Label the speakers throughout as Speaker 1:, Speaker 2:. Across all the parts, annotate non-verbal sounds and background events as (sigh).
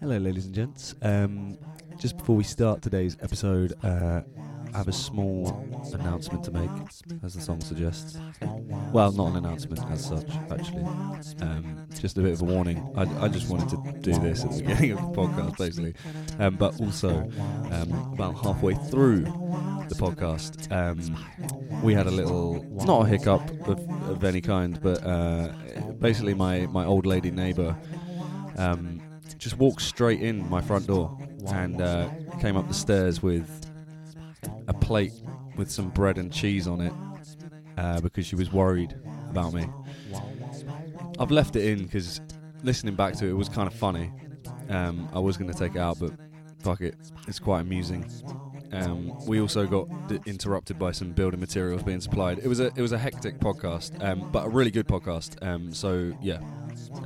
Speaker 1: Hello, ladies and gents. Um, just before we start today's episode, uh, I have a small announcement to make, as the song suggests. Well, not an announcement as such, actually. Um, just a bit of a warning. I, I just wanted to do this at the beginning of the podcast, basically. Um, but also, um, about halfway through the podcast, um, we had a little, not a hiccup of, of any kind, but uh, basically, my, my old lady neighbour. Um, just walked straight in my front door and uh, came up the stairs with a plate with some bread and cheese on it uh, because she was worried about me. I've left it in because listening back to it, it was kind of funny. Um, I was going to take it out, but fuck it, it's quite amusing. Um, we also got d- interrupted by some building materials being supplied. It was a it was a hectic podcast, um, but a really good podcast. Um, so yeah,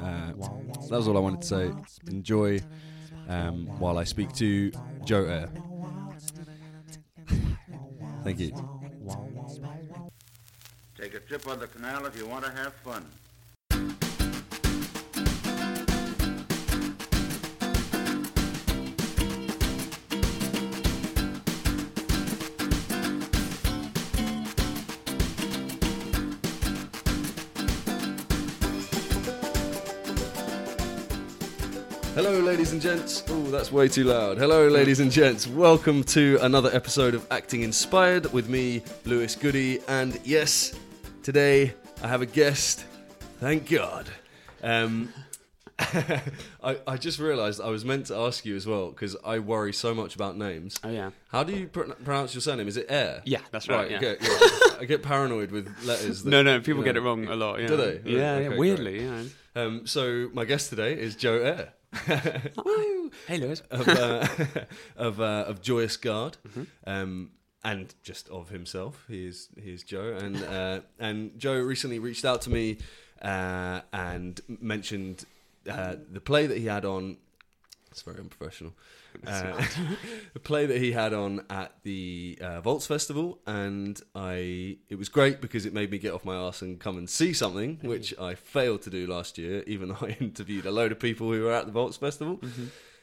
Speaker 1: uh, that was all I wanted to say. Enjoy um, while I speak to Joe Eyre. Thank you.
Speaker 2: Take a trip on the canal if you want to have fun.
Speaker 1: Hello, ladies and gents. Oh, that's way too loud. Hello, ladies and gents. Welcome to another episode of Acting Inspired with me, Lewis Goody. And yes, today I have a guest. Thank God. Um, (laughs) I, I just realised I was meant to ask you as well because I worry so much about names.
Speaker 3: Oh yeah.
Speaker 1: How do you pr- pronounce your surname? Is it Eyre?
Speaker 3: Yeah, that's right. yeah.
Speaker 1: okay, yeah. I get paranoid with letters. (laughs) That,
Speaker 3: No, no, people
Speaker 1: you
Speaker 3: get it wrong a lot. Yeah.
Speaker 1: Do they?
Speaker 3: Yeah,
Speaker 1: Okay,
Speaker 3: yeah.
Speaker 1: great.
Speaker 3: Weirdly, yeah.
Speaker 1: Um, so my guest today is Joe Eyre. (laughs)
Speaker 3: Hey, Lewis.
Speaker 1: of uh, (laughs) of, uh, of Joyous Gard,
Speaker 3: Mm-hmm.
Speaker 1: um, and just of himself. He is he is Joe, and uh, and Joe recently reached out to me uh, and mentioned uh, the play that he had on. It's very unprofessional. (laughs) Uh, the play that he had on at the uh, Vault Festival, and I it was great because it made me get off my ass and come and see something, which I failed to do last year, even though (laughs) I interviewed a load of people who were at the Vault Festival.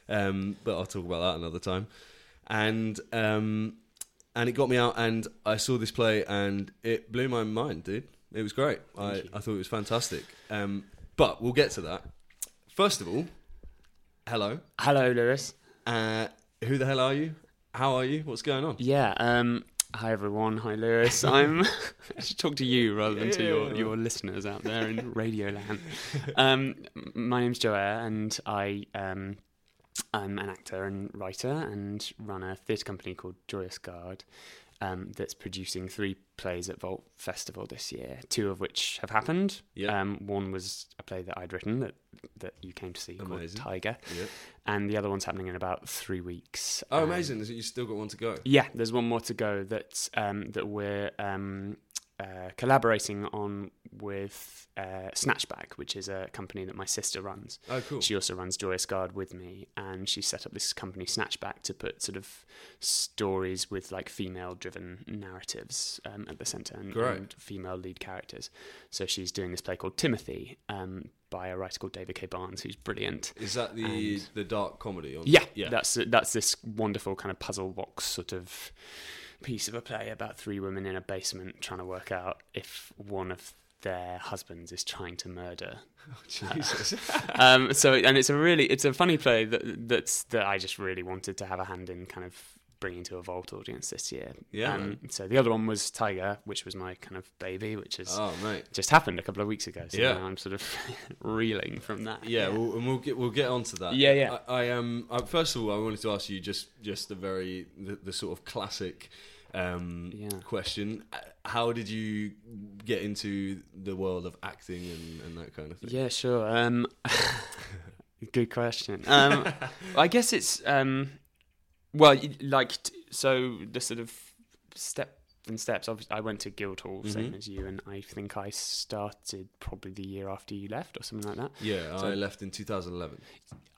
Speaker 1: Um, but I'll talk about that another time. And um, and it got me out, and I saw this play, and it blew my mind, dude. It was great. I. I thought it was fantastic. Um, but we'll get to that. First of all, hello.
Speaker 3: Hello, Lewis.
Speaker 1: Uh, who the hell are you? How are you? What's going on?
Speaker 3: Yeah. Um. Hi everyone. Hi Lewis. (laughs) I'm. (laughs) I should talk to you rather than to your your listeners out there in (laughs) Radio Land. Um. My name's Joe Eyre, and I um. I'm an actor and writer, and run a theatre company called Joyous Gard. Um, that's producing three plays at Vault Festival this year. Two of which have happened.
Speaker 1: Yeah.
Speaker 3: Um, one was a play that I'd written that that you came to see
Speaker 1: Amazing.
Speaker 3: called Tiger,
Speaker 1: Yep.
Speaker 3: and the other one's happening in about three weeks.
Speaker 1: Oh,
Speaker 3: Um,
Speaker 1: amazing! Is it you still got one to go?
Speaker 3: Yeah, there's one more to go that um, that we're um, uh, collaborating on with uh, Snatchback, which is a company that my sister runs.
Speaker 1: Oh, cool.
Speaker 3: She also runs Joyous Gard with me, and she set up this company Snatchback to put sort of stories with like female-driven narratives um, at the centre and, and female lead characters. So she's doing this play called Timothy um, by a writer called David K. Barnes, who's brilliant.
Speaker 1: Is that the
Speaker 3: And-
Speaker 1: the dark comedy? On
Speaker 3: Yeah,
Speaker 1: yeah.
Speaker 3: That's that's this wonderful kind of puzzle box sort of piece of a play about three women in a basement trying to work out if one of their husbands is trying to murder.
Speaker 1: Jesus. (laughs)
Speaker 3: um, so and it's a really it's a funny play that that's that I just really wanted to have a hand in kind of bringing to a vault audience this year.
Speaker 1: Yeah,
Speaker 3: Um, so the other one was Tiger, which was my kind of baby, which has
Speaker 1: oh, mate.
Speaker 3: just happened a couple of weeks ago. So
Speaker 1: Yeah.
Speaker 3: now I'm sort of (laughs) reeling from that.
Speaker 1: Yeah, We'll, and we'll get we'll get onto that.
Speaker 3: Yeah, yeah.
Speaker 1: I, I um. I, first of all, I wanted to ask you just just the very the, the sort of classic um
Speaker 3: Yeah.
Speaker 1: question. Uh, How did you get into the world of acting and, and that kind of thing?
Speaker 3: Yeah, sure. Um, (laughs) good question. Um, (laughs) I guess it's um, well, like t- so the sort of step and steps. Obviously, I went to Guildhall, same
Speaker 1: Mhm.
Speaker 3: as you, and I think I started probably the year after you left or something like that.
Speaker 1: Yeah,
Speaker 3: So-
Speaker 1: I left in 2011.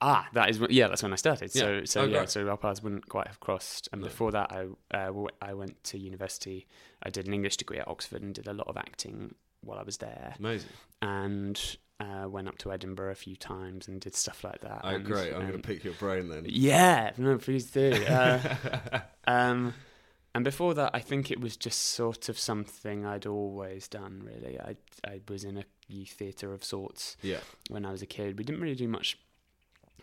Speaker 3: Ah, that is yeah, that's when I started. So
Speaker 1: Yeah.
Speaker 3: so
Speaker 1: Oh,
Speaker 3: yeah, so our paths wouldn't quite have crossed. And
Speaker 1: No.
Speaker 3: before that, I uh, I went to university. I did an English degree at Oxford and did a lot of acting while I was there.
Speaker 1: Amazing.
Speaker 3: and uh, went up to Edinburgh a few times and did stuff like that.
Speaker 1: Oh,
Speaker 3: and,
Speaker 1: great! I'm going
Speaker 3: um,
Speaker 1: to pick your brain then.
Speaker 3: Yeah, no, please do. Uh, (laughs) um, and before that, I think it was just sort of something I'd always done. Really, I I was in a youth theatre of sorts
Speaker 1: Yeah,
Speaker 3: when I was a kid. We didn't really do much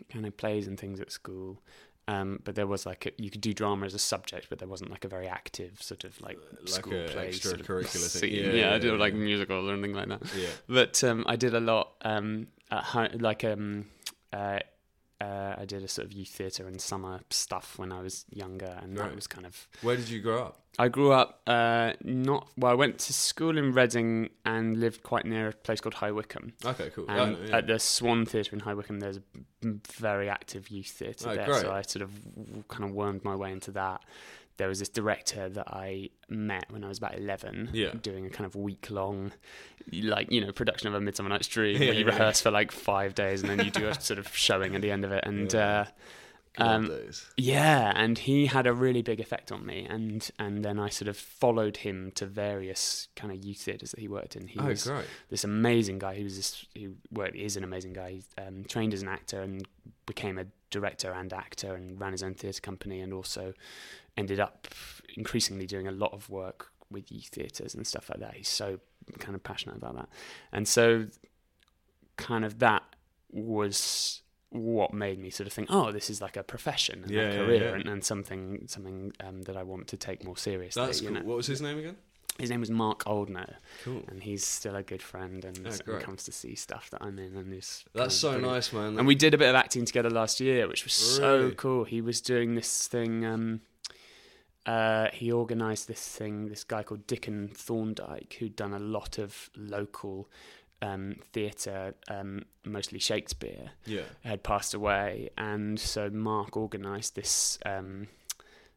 Speaker 3: kind of plays and things at school. Um, but there was like a, you could do drama as a subject, but there wasn't like a very active sort of like,
Speaker 1: Like
Speaker 3: school
Speaker 1: a
Speaker 3: play sort of
Speaker 1: extracurricular thing.
Speaker 3: scene.
Speaker 1: Yeah,
Speaker 3: Yeah,
Speaker 1: yeah,
Speaker 3: I did
Speaker 1: yeah,
Speaker 3: like
Speaker 1: yeah.
Speaker 3: musicals or anything like that.
Speaker 1: yeah.
Speaker 3: But um, I did a lot um, at home, like um, uh, uh, I did a sort of youth theatre and summer stuff when I was younger, and
Speaker 1: Right.
Speaker 3: that was kind of.
Speaker 1: Where did you grow up?
Speaker 3: I grew up uh, not well. I went to school in Reading and lived quite near a place called High Wycombe.
Speaker 1: Okay, cool.
Speaker 3: And
Speaker 1: Oh, yeah.
Speaker 3: at the Swan Theatre in High Wycombe, there's a very active youth theatre
Speaker 1: Oh,
Speaker 3: there.
Speaker 1: great.
Speaker 3: So I sort of kind of wormed my way into that. There was this director that I met when I was about 11,
Speaker 1: Yeah.
Speaker 3: doing a kind of week long, like, you know, production of A Midsummer Night's Dream,
Speaker 1: Yeah,
Speaker 3: where you
Speaker 1: yeah.
Speaker 3: rehearse for like five days and then you do a sort of showing at the end of it. And
Speaker 1: Yeah.
Speaker 3: uh, um, yeah, and he had a really big effect on me. And, and then I sort of followed him to various kind of youth theatres that he worked in. He
Speaker 1: Oh,
Speaker 3: was
Speaker 1: great.
Speaker 3: this amazing guy who was this who well is an amazing guy. He um, trained as an actor and became a director and actor and ran his own theatre company and also ended up increasingly doing a lot of work with youth theatres and stuff like that. He's so kind of passionate about that, and so kind of that was what made me sort of think, oh, this is like a profession and
Speaker 1: Yeah,
Speaker 3: a career
Speaker 1: yeah.
Speaker 3: And, and something something um, that I want to take more seriously.
Speaker 1: That's cool.
Speaker 3: know?
Speaker 1: What was his name again?
Speaker 3: His name was Mark Oldner
Speaker 1: Cool.
Speaker 3: and he's still a good friend and,
Speaker 1: Oh,
Speaker 3: and comes to see stuff that I'm in and is
Speaker 1: That's so
Speaker 3: brilliant.
Speaker 1: nice, man.
Speaker 3: And we did a bit of acting together last year, which was so cool. He was doing this thing. Um, uh, he organised this thing. This guy called Dickon Thorndike, who'd done a lot of local um, theatre, um, mostly Shakespeare,
Speaker 1: yeah.
Speaker 3: had passed away, and so Mark organised this um,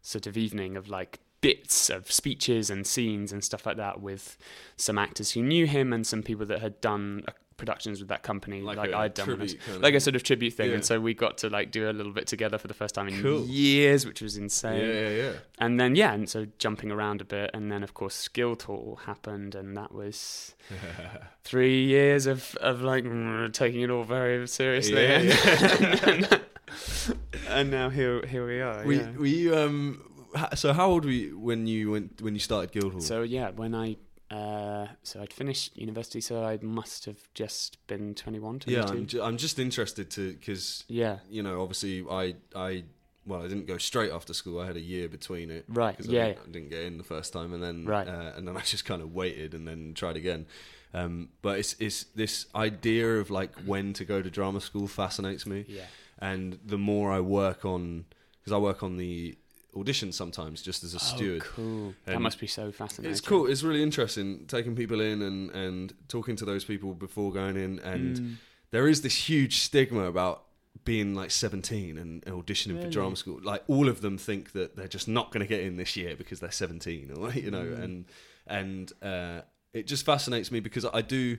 Speaker 3: sort of evening of like bits of speeches and scenes and stuff like that with some actors who knew him and some people that had done productions with that company, like, I'd done, was-
Speaker 1: tribute
Speaker 3: like a sort of tribute thing.
Speaker 1: Yeah.
Speaker 3: And so we got to like do a little bit together for the first time in
Speaker 1: Cool.
Speaker 3: years, which was insane.
Speaker 1: yeah, yeah.
Speaker 3: And then yeah, and so jumping around a bit, and then of course Guildhall happened, and that was (laughs) three years of of like mm, taking it all very seriously.
Speaker 1: Yeah,
Speaker 3: and, (laughs) and now here here we are. Yeah.
Speaker 1: were um? So how old were you when you went when you started Guildhall?
Speaker 3: So yeah, when I uh, so I'd finished university, so I must have just been 21, 22.
Speaker 1: yeah, I'm, ju- I'm just interested to because
Speaker 3: yeah,
Speaker 1: you know obviously I I well I didn't go straight after school. I had a year between it.
Speaker 3: right. Yeah,
Speaker 1: I, didn't, I didn't get in the first time, and then
Speaker 3: Right.
Speaker 1: uh, and then I (laughs) just kind of waited and then tried again. Um, but it's it's this idea of like when to go to drama school fascinates me,
Speaker 3: yeah,
Speaker 1: and the more I work on because I work on the auditions sometimes just as a steward.
Speaker 3: Oh, cool. that must be so fascinating.
Speaker 1: It's cool. It's really interesting taking people in and, and talking to those people before going in. And
Speaker 3: Mm.
Speaker 1: there is this huge stigma about being like 17 and auditioning for drama school. Like all of them think that they're just not going to get in this year because they're 17 or, (laughs) you know,
Speaker 3: Mm.
Speaker 1: and, and, uh, it just fascinates me because I do,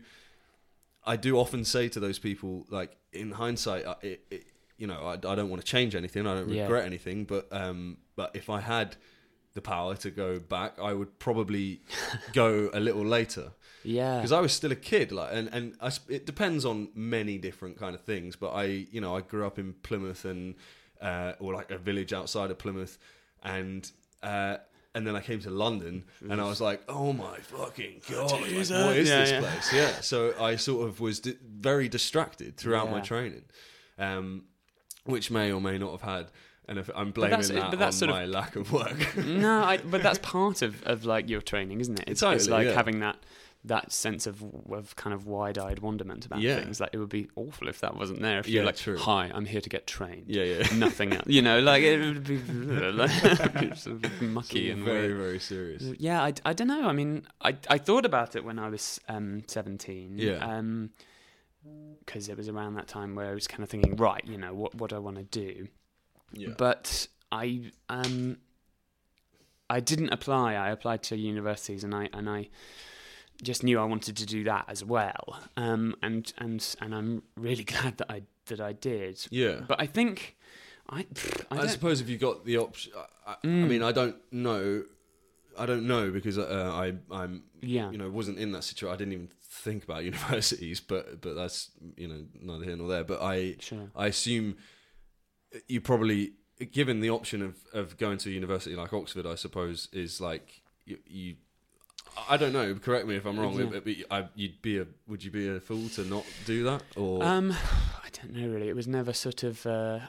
Speaker 1: I do often say to those people, like in hindsight, it, it, you know, I, I don't want to change anything. I don't
Speaker 3: Yeah.
Speaker 1: regret anything, but, um, but if I had the power to go back, I would probably (laughs) go a little later
Speaker 3: Yeah,
Speaker 1: because I was still a kid. Like, and and I, it depends on many different kind of things. But I, you know, I grew up in Plymouth and uh, or like a village outside of Plymouth, and uh, and then I came to London, and I was like, oh my fucking god, like, what is
Speaker 3: Yeah,
Speaker 1: this
Speaker 3: yeah.
Speaker 1: place? Yeah. So I sort of was di- very distracted throughout my training, um, which may or may not have had. And if I'm blaming
Speaker 3: that's-
Speaker 1: that
Speaker 3: but that's
Speaker 1: on
Speaker 3: sort of-
Speaker 1: my lack of work. (laughs)
Speaker 3: no, I, but that's (laughs) part of, of like your training, isn't it? It's, it's like
Speaker 1: yeah.
Speaker 3: having that that sense of of kind of wide eyed wonderment about
Speaker 1: Yeah.
Speaker 3: things. Like it would be awful if that wasn't there. If
Speaker 1: Yeah,
Speaker 3: you're like,
Speaker 1: true.
Speaker 3: "Hi, I'm here to get trained."
Speaker 1: yeah, yeah. (laughs)
Speaker 3: Nothing else, you know. Like it would be like, sort of mucky and
Speaker 1: very,
Speaker 3: weird.
Speaker 1: very serious.
Speaker 3: Yeah, I, I don't know. I mean, I I thought about it when I was um, 17.
Speaker 1: Yeah.
Speaker 3: Um, because it was around that time where I was kind of thinking, right, you know, what what do I want to do?
Speaker 1: Yeah.
Speaker 3: But I um I didn't apply. I applied to universities and I and I just knew I wanted to do that as well. Um and and and I'm really (laughs) glad that I that I did.
Speaker 1: yeah.
Speaker 3: But I think I I,
Speaker 1: I, suppose if you got the option, I, I, I
Speaker 3: Mm.
Speaker 1: mean, I don't know. I don't know because uh, I I'm
Speaker 3: Yeah.
Speaker 1: you know wasn't in that situation. I didn't even think about (laughs) universities, but but that's you know neither here nor there. But I
Speaker 3: Sure.
Speaker 1: I assume you probably given the option of of going to a university like Oxford, I suppose is like you. you I don't know. Correct me if I'm wrong.
Speaker 3: Yeah.
Speaker 1: But, I, you'd be a. Would you be a fool to not do that? Or
Speaker 3: Um, I don't know really. It was never sort of. Uh,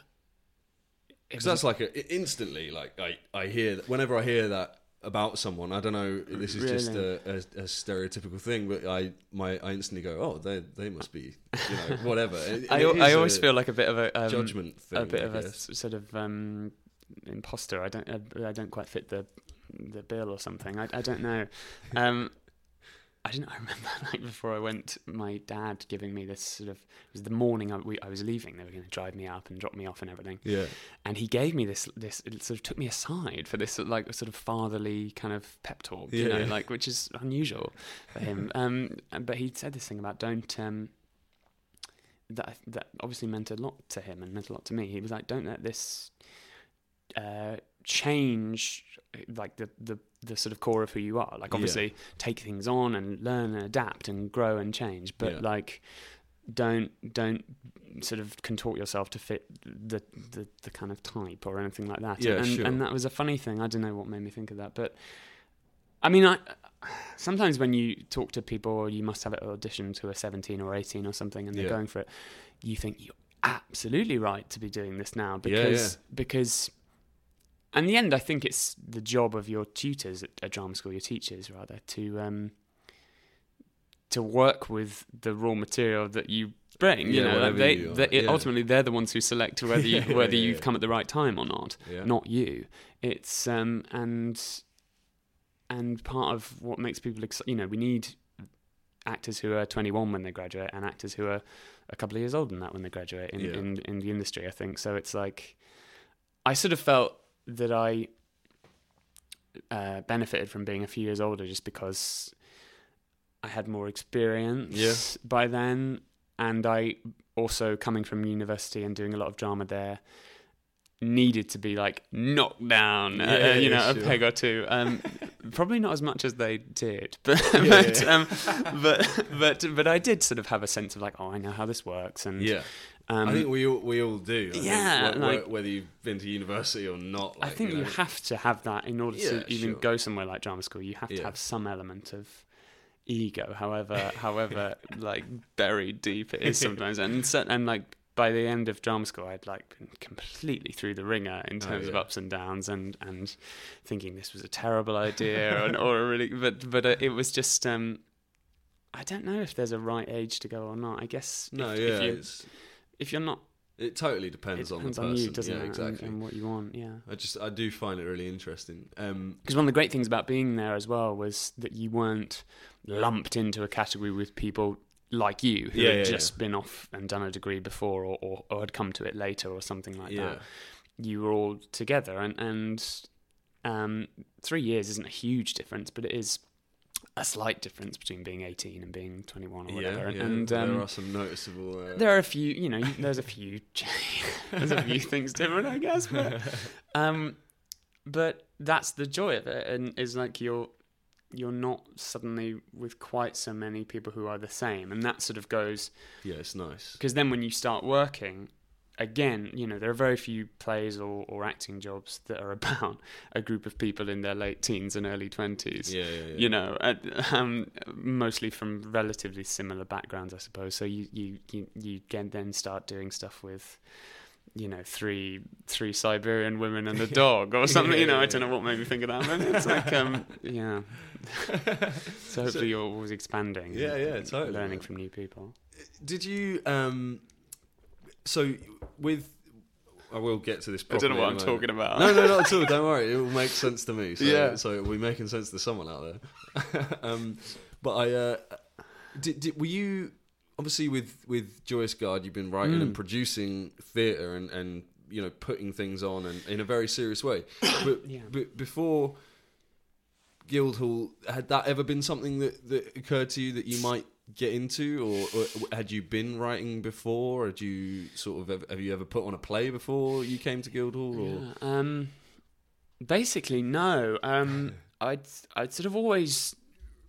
Speaker 1: Because that's like a, instantly, like I, I hear whenever I hear that about someone, I don't know. This is just a, a, a stereotypical thing, but I, my, I instantly go, oh, they, they must be, you know, (laughs) whatever.
Speaker 3: I,
Speaker 1: it
Speaker 3: I always feel like a bit of a um,
Speaker 1: judgment thing.
Speaker 3: a bit of a sort of um, imposter. I don't. I, I don't quite fit the the bill or something. I, I don't know. (laughs) Um, I didn't. I remember (laughs) like before I went, my dad giving me this sort of. It was the morning I, we, I was leaving. They were going to drive me up and drop me off and everything.
Speaker 1: Yeah,
Speaker 3: And he gave me this. This it sort of took me aside for this like sort of fatherly kind of pep talk. You
Speaker 1: Yeah,
Speaker 3: know, like which is unusual for him. (laughs) Um, but he said this thing about don't. Um, that that obviously meant a lot to him and meant a lot to me. He was like, "Don't let this uh, change uh, like the, the the sort of core of who you are. Like
Speaker 1: Yeah.
Speaker 3: obviously take things on and learn and adapt and grow and change, but
Speaker 1: Yeah.
Speaker 3: like don't don't sort of contort yourself to fit the, the the kind of type or anything like that.
Speaker 1: Yeah,
Speaker 3: and
Speaker 1: sure.
Speaker 3: and that was a funny thing. I don't know what made me think of that, but I mean, I sometimes when you talk to people, you must have an audition to a 17 or 18 or something, and they're
Speaker 1: Yeah.
Speaker 3: going for it, you think you're absolutely right to be doing this now
Speaker 1: Yeah,
Speaker 3: because
Speaker 1: yeah.
Speaker 3: because. In the end, I think it's the job of your tutors at a drama school, your teachers rather, to um, to work with the raw material that you bring. You
Speaker 1: Yeah,
Speaker 3: know, like they,
Speaker 1: you
Speaker 3: they it-
Speaker 1: yeah.
Speaker 3: ultimately they're the ones who select (laughs) whether you, whether
Speaker 1: yeah,
Speaker 3: you've come at the right time or not not you. It's um and and part of what makes people. You know, we need actors who are 21 when they graduate and actors who are a couple of years older than that when they graduate in in, in the industry. I think so. It's like I sort of felt that I uh, benefited from being a few years older just because I had more experience by then, and I also coming from university and doing a lot of drama there needed to be like knocked down, uh, you know,
Speaker 1: yeah,
Speaker 3: a peg or two. Um, (laughs) probably not as much as they did, (laughs) but
Speaker 1: Yeah,
Speaker 3: but,
Speaker 1: yeah.
Speaker 3: Um, but but but I did sort of have a sense of like, oh, I know how this works, and
Speaker 1: yeah.
Speaker 3: um,
Speaker 1: I think we all we all do. I
Speaker 3: Yeah,
Speaker 1: think,
Speaker 3: like-
Speaker 1: whether you've been to university or not.
Speaker 3: I think you,
Speaker 1: know,
Speaker 3: have to have that in order
Speaker 1: Yeah,
Speaker 3: to even
Speaker 1: sure.
Speaker 3: go somewhere like drama school. You have to have some element of ego, however, (laughs) however, like buried deep it is sometimes. And and like by the end of drama school, I'd like been completely through the wringer in
Speaker 1: Oh,
Speaker 3: terms of ups and downs, and and thinking this was a terrible (laughs) idea, or, or a really, but but uh, it was just. um I don't know if there's a right age to go or not. I guess
Speaker 1: No,
Speaker 3: if,
Speaker 1: yeah,
Speaker 3: if, you,
Speaker 1: it's,
Speaker 3: if you're not,
Speaker 1: it totally depends,
Speaker 3: it
Speaker 1: on the person.
Speaker 3: on you, doesn't
Speaker 1: yeah,
Speaker 3: it?
Speaker 1: exactly.
Speaker 3: and what you want, yeah.
Speaker 1: I just I do find it really interesting. Um,
Speaker 3: Because one of the great things about being there as well was that you weren't lumped into a category with people like you who
Speaker 1: Yeah,
Speaker 3: had
Speaker 1: yeah,
Speaker 3: just been off and done a degree before or, or, or had come to it later or something like
Speaker 1: yeah,
Speaker 3: that. You were all together and, and um, three years isn't a huge difference, but it is a slight difference between being 18 and being 21 or whatever.
Speaker 1: yeah, yeah.
Speaker 3: And
Speaker 1: there
Speaker 3: um,
Speaker 1: are some noticeable. Uh,
Speaker 3: there are a few, you know, there's a few, (laughs) there's a few things different, I guess. But, (laughs) um, but that's the joy of it, and is like you're you're not suddenly with quite so many people who are the same, and that sort of goes
Speaker 1: yeah, it's nice.
Speaker 3: because then when you start working. Again, you know, there are very few plays or, or acting jobs that are (laughs) about a group of people in their late teens and early 20s
Speaker 1: Yeah, yeah, yeah.
Speaker 3: you know, um, mostly from relatively similar backgrounds, I suppose. So you you you, you can then start doing stuff with, you know, three three Siberian women and a (laughs) dog or something. you know, I don't know what made me think of that, but it's like, um, (laughs) yeah. (laughs) so hopefully you're always expanding.
Speaker 1: Yeah, yeah, totally,
Speaker 3: Learning from new people.
Speaker 1: Did you? Um, so with, I will get to this. Properly in a talking
Speaker 3: about.
Speaker 1: No, no, not at all. Don't worry. It will make sense to me. So,
Speaker 3: Yeah.
Speaker 1: So it will be making sense to someone out there. um, but I, uh, did, did, were you obviously with with Joyous Gard? You've been writing
Speaker 3: Mm.
Speaker 1: and producing theatre and and you know putting things on and in a very serious way. (coughs) But,
Speaker 3: Yeah.
Speaker 1: but before Guildhall, had that ever been something that that occurred to you that you might? Get into, or, or had you been writing before? Had you sort of have, have you ever put on a play before you came to Guildhall? Or
Speaker 3: Yeah, um, basically, no. Um, (laughs) I'd I'd sort of always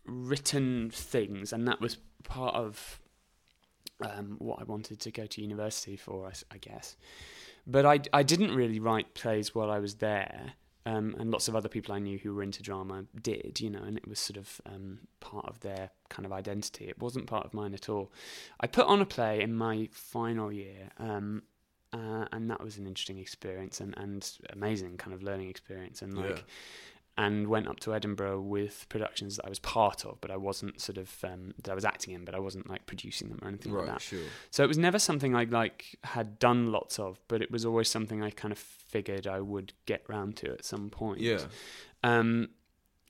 Speaker 3: written things, and that was part of um, what I wanted to go to university for, I guess. But I I didn't really write plays while I was there. Um, and lots of other people I knew who were into drama did, you know, and it was sort of um, part of their kind of identity. It wasn't part of mine at all. I put on a play in my final year, um, uh, and that was an interesting experience and, and amazing kind of learning experience. And like,
Speaker 1: Yeah.
Speaker 3: And went up to Edinburgh with productions that I was part of, but I wasn't sort of um, that I was acting in, but I wasn't like producing them or anything like that.
Speaker 1: sure.
Speaker 3: So it was never something I like had done lots of, but it was always something I kind of figured I would get round to at some point.
Speaker 1: Yeah.
Speaker 3: Um,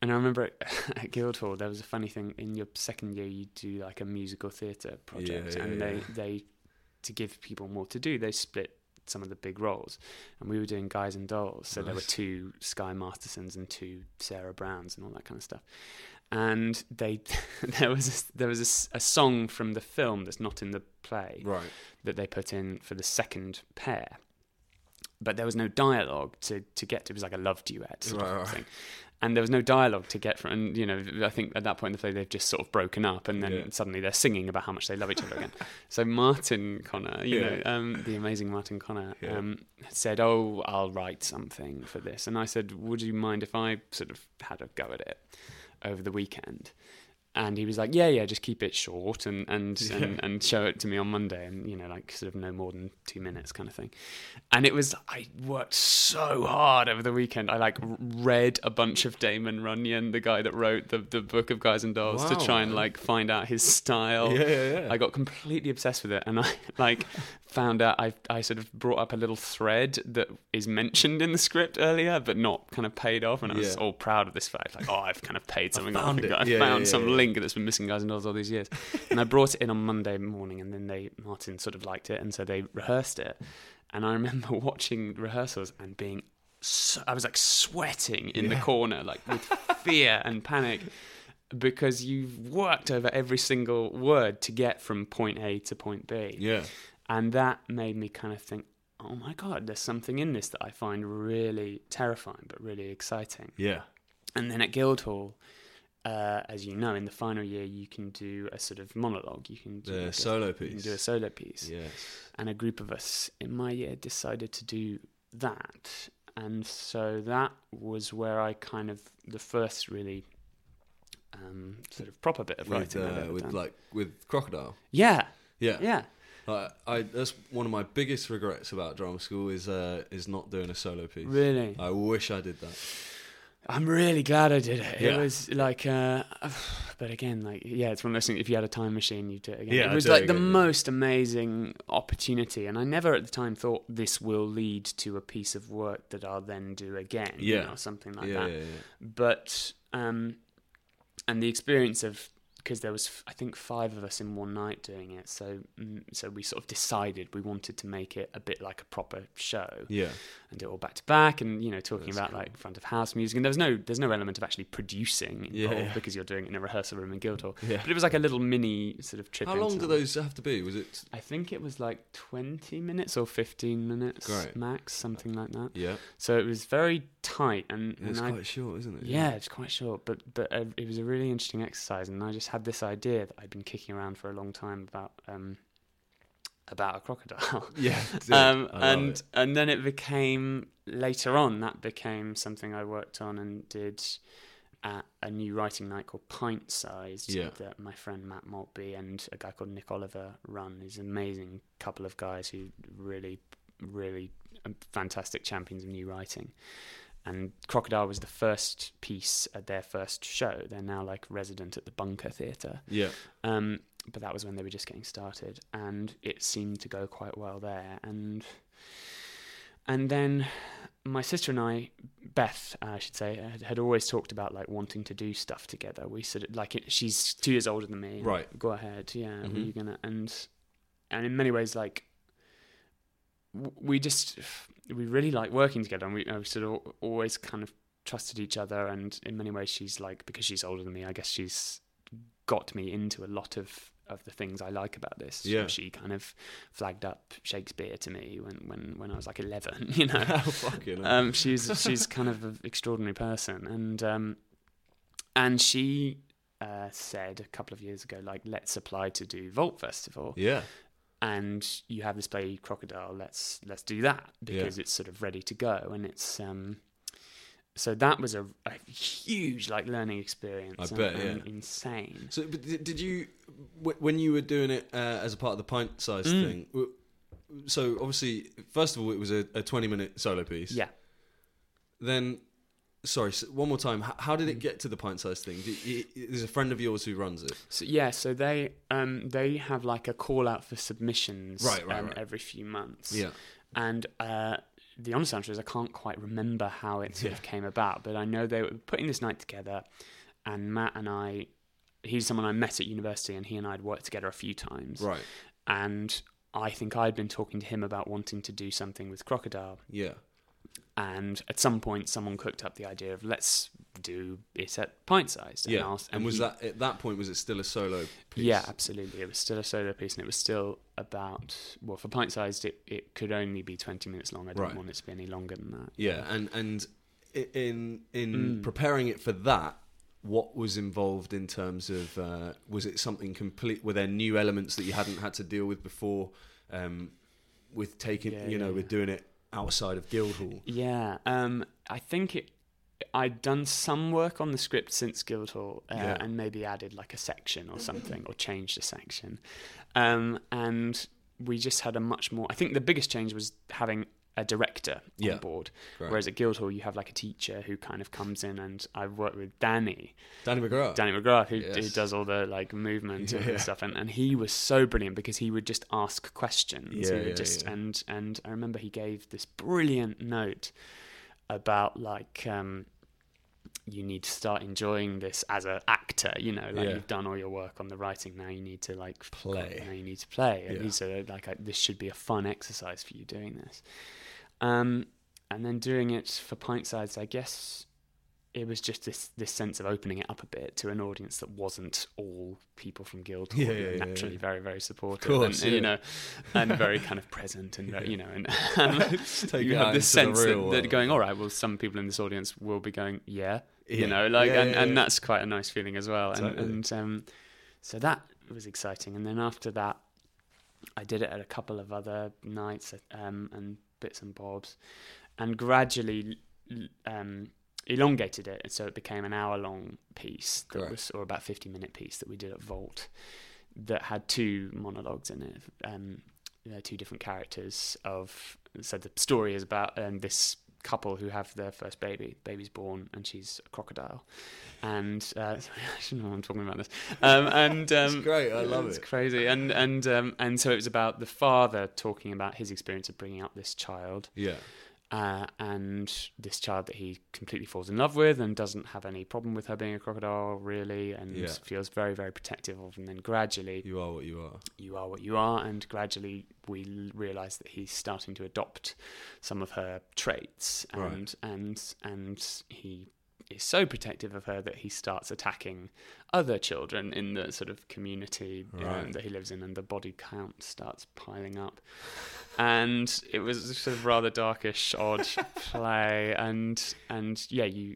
Speaker 3: and I remember at, (laughs) at Guildhall there was a funny thing. In your second year, you do like a musical theatre project,
Speaker 1: Yeah, yeah,
Speaker 3: and
Speaker 1: yeah.
Speaker 3: they they to give people more to do, they split some of the big roles, and we were doing guys and dolls. So there were two Sky Mastersons and two Sarah Browns and all that kind of stuff. And they (laughs) there was a, there was a a song from the film that's not in the play
Speaker 1: Right.
Speaker 3: that they put in for the second pair. But there was no dialogue to, to get to. It was like a love duet sort
Speaker 1: Right,
Speaker 3: of
Speaker 1: right.
Speaker 3: thing. And there was no dialogue to get from, and you know, I think at that point in the play they've just sort of broken up, and then
Speaker 1: Yeah.
Speaker 3: suddenly they're singing about how much they love each other again. (laughs) so Martin Connor, you
Speaker 1: Yeah.
Speaker 3: know, um, the amazing Martin Connor,
Speaker 1: Yeah.
Speaker 3: um, said, "Oh, I'll write something for this," and I said, "Would you mind if I sort of had a go at it over the weekend?" And he was like, "Yeah, yeah, just keep it short and and, (laughs) and and show it to me on Monday, and you know, like sort of no more than two minutes, kind of thing." And it was I worked so hard over the weekend. I like read a bunch of Damon Runyon, the guy that wrote the the book of Guys and Dolls, to try and like find out his style.
Speaker 1: Yeah, yeah, yeah.
Speaker 3: I got completely obsessed with it, and I (laughs) like found out I I sort of brought up a little thread that is mentioned in the script earlier, but not kind of paid off, and I was
Speaker 1: Yeah.
Speaker 3: all proud of this fact. Like, oh, I've kind of paid something off.
Speaker 1: found
Speaker 3: and
Speaker 1: it.
Speaker 3: I
Speaker 1: Yeah,
Speaker 3: found
Speaker 1: yeah,
Speaker 3: some
Speaker 1: yeah.
Speaker 3: Link that's been missing Guys and Dolls all these years, (laughs) and I brought it in on Monday morning, and then they Martin sort of liked it, and so they rehearsed it, and I remember (laughs) watching rehearsals and being. So, I was like sweating in the corner, like with fear (laughs) and panic, because you've worked over every single word to get from point A to point B.
Speaker 1: Yeah.
Speaker 3: And that made me kind of think, oh my God, there's something in this that I find really terrifying, but really exciting.
Speaker 1: Yeah.
Speaker 3: And then at Guildhall, uh, as you know, in the final year, you can do a sort of monologue. You can do,
Speaker 1: The
Speaker 3: like a-
Speaker 1: solo
Speaker 3: You can
Speaker 1: piece.
Speaker 3: do a solo piece.
Speaker 1: Yes.
Speaker 3: And a group of us in my year decided to do that. And so that was where I kind of, the first really um, sort of proper bit of
Speaker 1: With
Speaker 3: writing
Speaker 1: uh, with
Speaker 3: done.
Speaker 1: like with crocodile.
Speaker 3: yeah,
Speaker 1: Yeah.
Speaker 3: yeah.
Speaker 1: I that's one of my biggest regrets about drama school is uh is not doing a solo piece.
Speaker 3: Really?
Speaker 1: I wish I did that.
Speaker 3: I'm really glad I did it. It was like, uh, (sighs) but again, like, yeah, it's one of those things. If you had a time machine, you'd do it again.
Speaker 1: Yeah,
Speaker 3: it was
Speaker 1: do it
Speaker 3: like the
Speaker 1: again, yeah.
Speaker 3: most amazing opportunity, and I never at the time thought this will lead to a piece of work that I'll then do again, you
Speaker 1: Yeah.
Speaker 3: know, something like
Speaker 1: yeah,
Speaker 3: that.
Speaker 1: yeah, yeah.
Speaker 3: But um, and the experience of because there was I think five of us in one night doing it, so mm, so we sort of decided we wanted to make it a bit like a proper show
Speaker 1: Yeah.
Speaker 3: and do it all back to back and you know talking
Speaker 1: That's
Speaker 3: about
Speaker 1: cool.
Speaker 3: like front of house music and there was no there's no element of actually producing
Speaker 1: Yeah, yeah.
Speaker 3: because you're doing it in a rehearsal room in Guildhall
Speaker 1: Yeah.
Speaker 3: but it was like a little mini sort of trip
Speaker 1: How long do those have to be? Was it?
Speaker 3: I think it was like 20 minutes or 15 minutes
Speaker 1: Great.
Speaker 3: max something like that
Speaker 1: Yeah.
Speaker 3: so it was very tight and,
Speaker 1: It's
Speaker 3: and I,
Speaker 1: quite short, isn't it?
Speaker 3: yeah, it's quite short, but but uh, it was a really interesting exercise, and I just had this idea that I'd been kicking around for a long time about um about a crocodile. (laughs)
Speaker 1: Yeah. (laughs)
Speaker 3: um, and
Speaker 1: it.
Speaker 3: and then it became later on that became something I worked on and did at a new writing night called Pint Sized
Speaker 1: Yeah.
Speaker 3: that my friend Matt Maltby and a guy called Nick Oliver run. These amazing couple of guys who really really um, fantastic champions of new writing. And Crocodile was the first piece at their first show. They're now like resident at the Bunker Theatre.
Speaker 1: Yeah.
Speaker 3: Um, but that was when they were just getting started, and it seemed to go quite well there. And and then my sister and I, Beth, I should say, had, had always talked about like wanting to do stuff together. We sort of like it, she's two years older than me.
Speaker 1: Right.
Speaker 3: Go ahead. Yeah. Were
Speaker 1: Mhm.
Speaker 3: you gonna and and in many ways like we just we really like working together and we, uh, we sort of always kind of trusted each other and in many ways she's like because she's older than me i guess she's got me into a lot of of the things i like about this So
Speaker 1: Yeah.
Speaker 3: she kind of flagged up shakespeare to me when when when i was like 11 (laughs) you know (laughs)
Speaker 1: Fucking
Speaker 3: um, she's she's kind of an extraordinary person, and um, and she uh, said a couple of years ago, like, let's apply to do Vault Festival,
Speaker 1: Yeah.
Speaker 3: And you have this play Crocodile. Let's let's do that
Speaker 1: Yeah.
Speaker 3: because it's sort of ready to go, and it's um. So that was a, a huge like learning experience.
Speaker 1: I
Speaker 3: and-
Speaker 1: bet,
Speaker 3: and
Speaker 1: yeah.
Speaker 3: insane.
Speaker 1: So, but did, you, when you were doing it uh, as a part of the pint size
Speaker 3: Mm.
Speaker 1: thing? So obviously, first of all, it was a, a twenty-minute solo piece.
Speaker 3: Yeah.
Speaker 1: Then, sorry, one more time. How did it get to the pint size thing? Did, y- y- there's a friend of yours who runs it.
Speaker 3: So yeah, so they um they have like a call out for submissions
Speaker 1: Right, right,
Speaker 3: um,
Speaker 1: right.
Speaker 3: every few months.
Speaker 1: Yeah.
Speaker 3: And uh, the honest answer is I can't quite remember how it sort of came about, but I know they were putting this night together, and Matt and I, he's someone I met at university, and he and I had worked together a few times.
Speaker 1: Right.
Speaker 3: And I think I'd been talking to him about wanting to do something with Crocodile,
Speaker 1: Yeah.
Speaker 3: And at some point someone cooked up the idea of let's do it at pint sized.
Speaker 1: Yeah.
Speaker 3: and, asked-
Speaker 1: And was
Speaker 3: he-
Speaker 1: that at that point? Was it still a solo piece?
Speaker 3: Yeah, absolutely. It was still a solo piece, and it was still about well, for pint sized, it, it could only be twenty minutes long. I didn't
Speaker 1: Right.
Speaker 3: want it to be any longer than that.
Speaker 1: Yeah, and and in in
Speaker 3: Mm.
Speaker 1: preparing it for that, what was involved in terms of uh, was it something complete? Were there new elements that you hadn't had to deal with before? Um, with taking,
Speaker 3: Yeah,
Speaker 1: you know,
Speaker 3: yeah,
Speaker 1: with doing it outside of Guildhall.
Speaker 3: Yeah, um, I think it. I'd done some work on the script since Guildhall, uh,
Speaker 1: Yeah.
Speaker 3: and maybe added like a section or something, or changed a section, um, and we just had a much more. I think the biggest change was having a director
Speaker 1: Yeah.
Speaker 3: on board,
Speaker 1: Right.
Speaker 3: whereas at Guildhall you have like a teacher who kind of comes in, and I've worked with Danny,
Speaker 1: Danny McGrath.
Speaker 3: Danny McGrath, who, who does all the like movement
Speaker 1: Yeah.
Speaker 3: and stuff, and, and he was so brilliant because he would just ask questions.
Speaker 1: Yeah,
Speaker 3: he would
Speaker 1: yeah,
Speaker 3: just
Speaker 1: yeah.
Speaker 3: and and I remember he gave this brilliant note about like um, you need to start enjoying this as an actor. You know, like
Speaker 1: Yeah.
Speaker 3: you've done all your work on the writing. Now you need to like
Speaker 1: Play.
Speaker 3: Now you need to play. And
Speaker 1: Yeah.
Speaker 3: he said like this should be a fun exercise for you doing this. Um, and then doing it for pint sized, I guess it was just this this sense of opening it up a bit to an audience that wasn't all people from Guild
Speaker 1: Yeah, yeah,
Speaker 3: naturally
Speaker 1: yeah.
Speaker 3: very very supportive,
Speaker 1: course,
Speaker 3: and, you know, and (laughs) very kind of present, and very, you know, and (laughs) um,
Speaker 1: Take (laughs)
Speaker 3: you have this sense that, that going, all right, well, some people in this audience will be going, yeah, you know, like, and, and that's quite a nice feeling as well, and and um, so that was exciting, and then after that, I did it at a couple of other nights um, and bits and bobs, and gradually um, elongated it, so it became an hour-long piece that
Speaker 1: Correct.
Speaker 3: was, or about fifty-minute piece that we did at Vault, that had two monologues in it. Um, they're two different characters of. So the story is about um, this couple who have their first baby. Baby's born, and she's a crocodile. And uh, sorry, (laughs) I shouldn't know why I'm talking about this. Um, and um,
Speaker 1: It's great, I love
Speaker 3: it's
Speaker 1: it.
Speaker 3: It's crazy. And and um, and so it was about the father talking about his experience of bringing up this child,
Speaker 1: Yeah.
Speaker 3: Uh, and this child that he completely falls in love with and doesn't have any problem with her being a crocodile really, and
Speaker 1: Yeah.
Speaker 3: feels very very protective of. And then gradually,
Speaker 1: You are what you are.
Speaker 3: you are what you are, and gradually we realise that he's starting to adopt some of her traits,
Speaker 1: Right.
Speaker 3: and and and he is so protective of her that he starts attacking other children in the sort of community um,
Speaker 1: Right.
Speaker 3: that he lives in, and the body count starts piling up. And it was a sort of rather darkish, odd (laughs) play, and and yeah, you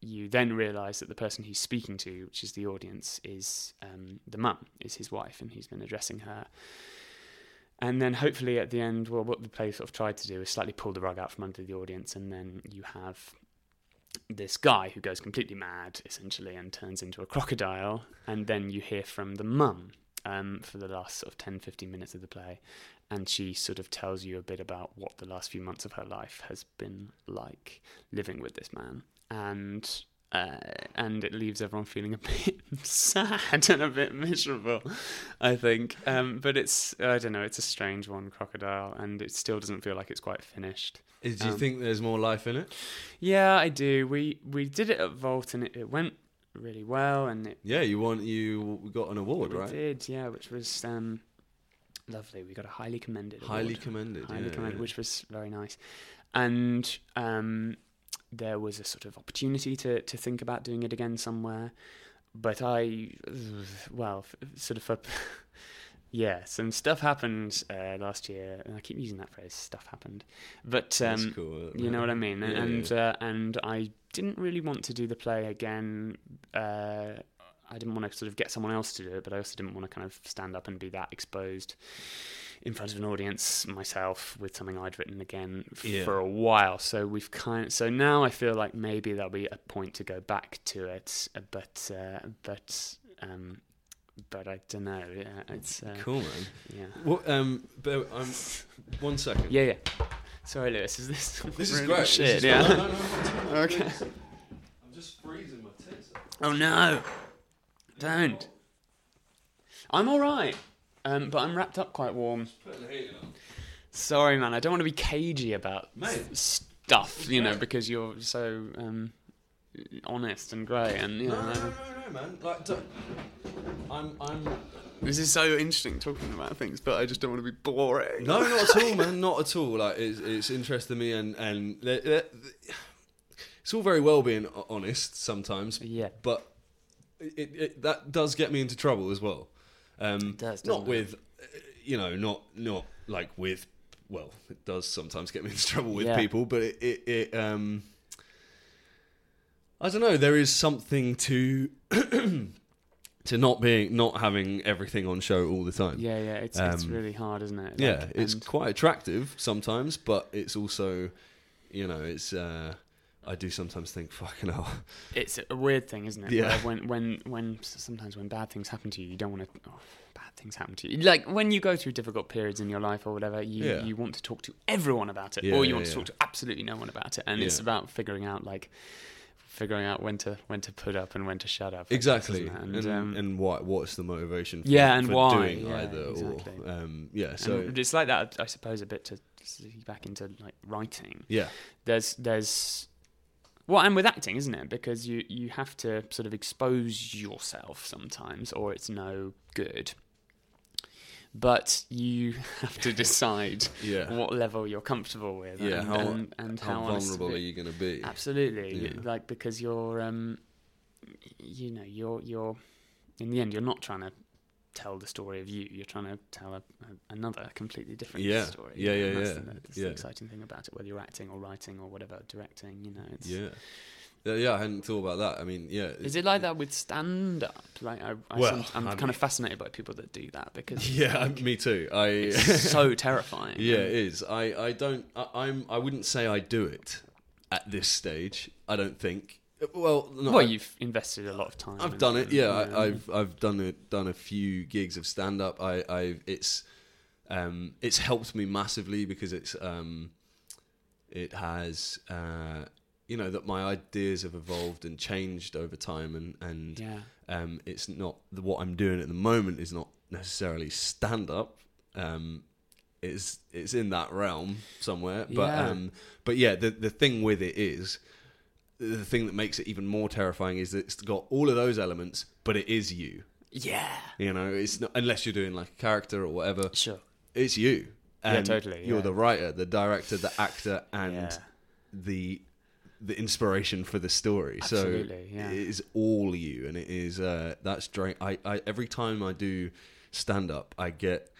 Speaker 3: you then realise that the person he's speaking to, which is the audience, is um, the mum, is his wife, and he's been addressing her. And then hopefully at the end, well, what the play sort of tried to do is slightly pull the rug out from under the audience, and then you have this guy who goes completely mad, essentially, and turns into a crocodile. And then you hear from the mum um, for the last sort of 10, 15 minutes of the play. And she sort of tells you a bit about what the last few months of her life has been like living with this man. And uh, and it leaves everyone feeling a (laughs) bit sad and a bit miserable, I think. Um, but it's I don't know, it's a strange one, Crocodile, and it still doesn't feel like it's quite finished.
Speaker 1: Is, do you
Speaker 3: Um,
Speaker 1: think there's more life in it?
Speaker 3: Yeah, I do. We we did it at Vault, and it, it went really well, and it
Speaker 1: Yeah, you want you got an award,
Speaker 3: we
Speaker 1: right?
Speaker 3: did, yeah, which was um, lovely. We got a highly commended,
Speaker 1: Highly
Speaker 3: award.
Speaker 1: commended.
Speaker 3: highly
Speaker 1: yeah,
Speaker 3: commended,
Speaker 1: yeah.
Speaker 3: which was very nice. And um, there was a sort of opportunity to to think about doing it again somewhere, but I, well, f- sort of for (laughs) yeah, some stuff happened uh, last year, and I keep using that phrase. Stuff happened, but um,
Speaker 1: cool.
Speaker 3: you know what I mean.
Speaker 1: Yeah,
Speaker 3: and
Speaker 1: yeah.
Speaker 3: Uh, and I didn't really want to do the play again. Uh, I didn't want to sort of get someone else to do it, but I also didn't want to kind of stand up and be that exposed in front of an audience myself with something I'd written again f-
Speaker 1: Yeah.
Speaker 3: for a while. So we've kind of, so now I feel like maybe there'll be a point to go back to it, but uh, but um, but I don't know. Yeah, it's uh,
Speaker 1: Cool, man.
Speaker 3: yeah.
Speaker 1: What? Um, but um, one second.
Speaker 3: Yeah, yeah. Sorry, Lewis. Is this
Speaker 1: This is great.
Speaker 3: Shit,
Speaker 1: this is
Speaker 3: yeah.
Speaker 1: No, no, no, no,
Speaker 3: Okay.
Speaker 1: I'm just freezing my tits.
Speaker 3: Oh no! Don't. I'm all right, um, but I'm wrapped up quite warm.
Speaker 1: Putting the heating on.
Speaker 3: Sorry, man. I don't want to be cagey about
Speaker 1: Mate.
Speaker 3: stuff, you know, because you're so um, honest and great, and you
Speaker 1: No,
Speaker 3: know.
Speaker 1: no, no, no, no, man. Like, don't, I'm, I'm.
Speaker 3: This is so interesting talking about things, but I just don't want to be boring.
Speaker 1: No, not at all, man. (laughs) Not at all. Like, it's, it's interesting to me, and and le- le- it's all very well being honest sometimes,
Speaker 3: Yeah.
Speaker 1: but it, it that does get me into trouble as well. Um,
Speaker 3: It does,
Speaker 1: not
Speaker 3: doesn't it?
Speaker 1: with, uh, you know, not not like with. Well, it does sometimes get me into trouble with
Speaker 3: Yeah.
Speaker 1: people, but it, it, it um, I don't know. There is something to (clears throat) to not being not having everything on show all the time.
Speaker 3: Yeah, yeah. It's it's
Speaker 1: Um,
Speaker 3: really hard, isn't it?
Speaker 1: Yeah, it's quite attractive sometimes, but it's also, you know, it's. Uh, I do sometimes think, fucking hell.
Speaker 3: it's a weird thing, isn't it?
Speaker 1: Yeah.
Speaker 3: Where When when when sometimes when bad things happen to you, you don't want to. Oh, bad things happen to you. Like when you go through difficult periods in your life or whatever, you
Speaker 1: Yeah.
Speaker 3: you want to talk to everyone about it,
Speaker 1: Yeah,
Speaker 3: or you
Speaker 1: yeah,
Speaker 3: want to talk to absolutely no one about it. And it's about figuring out like figuring out when to when to put up and when to shut up. I guess,
Speaker 1: Exactly, and
Speaker 3: and, um,
Speaker 1: and what what's the motivation? For,
Speaker 3: Yeah, and
Speaker 1: for
Speaker 3: why,
Speaker 1: doing
Speaker 3: yeah,
Speaker 1: either
Speaker 3: exactly.
Speaker 1: or um, yeah. So
Speaker 3: and it's like that, I suppose, a bit to back into like writing.
Speaker 1: yeah,
Speaker 3: there's there's well and with acting isn't it because you you have to sort of expose yourself sometimes or it's no good but you (laughs) have to decide
Speaker 1: yeah,
Speaker 3: what level you're comfortable with
Speaker 1: yeah.
Speaker 3: and,
Speaker 1: How,
Speaker 3: and, and how,
Speaker 1: how vulnerable are you going to be?
Speaker 3: absolutely
Speaker 1: Yeah.
Speaker 3: like because you're um you know you're you're in the end you're not trying to tell the story of you you're trying to tell a, a, another completely different
Speaker 1: Yeah.
Speaker 3: story
Speaker 1: Yeah, yeah,
Speaker 3: and that's
Speaker 1: yeah.
Speaker 3: the, that's
Speaker 1: Yeah.
Speaker 3: the exciting thing about it whether you're acting or writing or whatever directing you know it's
Speaker 1: Yeah, yeah, yeah. I hadn't thought about that. I mean, yeah.
Speaker 3: is it like that with stand up like I, I
Speaker 1: Well,
Speaker 3: I'm
Speaker 1: I
Speaker 3: kind
Speaker 1: mean-
Speaker 3: of fascinated by people that do that because (laughs)
Speaker 1: Yeah, me too. I
Speaker 3: it's (laughs) so terrifying
Speaker 1: Yeah, it is. I, I don't. I, I'm. I wouldn't say I do it at this stage. I don't think. Well, no,
Speaker 3: well
Speaker 1: I-
Speaker 3: you've invested a lot of time
Speaker 1: I've done it.
Speaker 3: and,
Speaker 1: Yeah,
Speaker 3: know,
Speaker 1: I, I've I've done it. Done a few gigs of stand up. I I it's um it's helped me massively because it's um it has uh you know that my ideas have evolved and changed over time and and
Speaker 3: yeah
Speaker 1: um, it's not what I'm doing at the moment is not necessarily stand up. Um, it's it's in that realm somewhere, but
Speaker 3: Yeah.
Speaker 1: um, but yeah, the the thing with it is the thing that makes it even more terrifying is that it's got all of those elements, but it is you.
Speaker 3: yeah
Speaker 1: You know, it's not unless you're doing like a character or whatever.
Speaker 3: sure
Speaker 1: It's you.
Speaker 3: Yeah,
Speaker 1: And
Speaker 3: totally,
Speaker 1: You're
Speaker 3: yeah.
Speaker 1: the writer, the director, the actor, and
Speaker 3: yeah
Speaker 1: the the inspiration for the story.
Speaker 3: Absolutely,
Speaker 1: so
Speaker 3: yeah.
Speaker 1: it is all you, and it is uh, that's drain. I, I every time I do stand up, I get.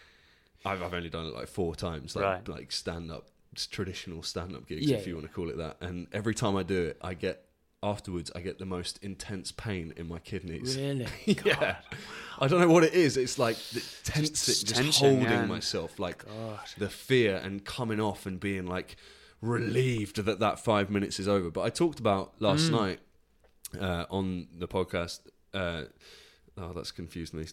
Speaker 1: I've I've only done it like four times, like
Speaker 3: Right.
Speaker 1: like stand up, traditional stand up gigs,
Speaker 3: Yeah,
Speaker 1: if you
Speaker 3: yeah.
Speaker 1: want to call it that. And every time I do it, I get afterwards, I get the most intense pain in my kidneys.
Speaker 3: really (laughs)
Speaker 1: yeah, I don't know what it is. It's like the tense,
Speaker 3: Just
Speaker 1: just,
Speaker 3: tension,
Speaker 1: holding
Speaker 3: yeah.
Speaker 1: myself, like
Speaker 3: God.
Speaker 1: the fear and coming off and being like relieved that that five minutes is over. But I talked about last
Speaker 3: Mm.
Speaker 1: night uh, on the podcast. Uh, oh, that's confused me.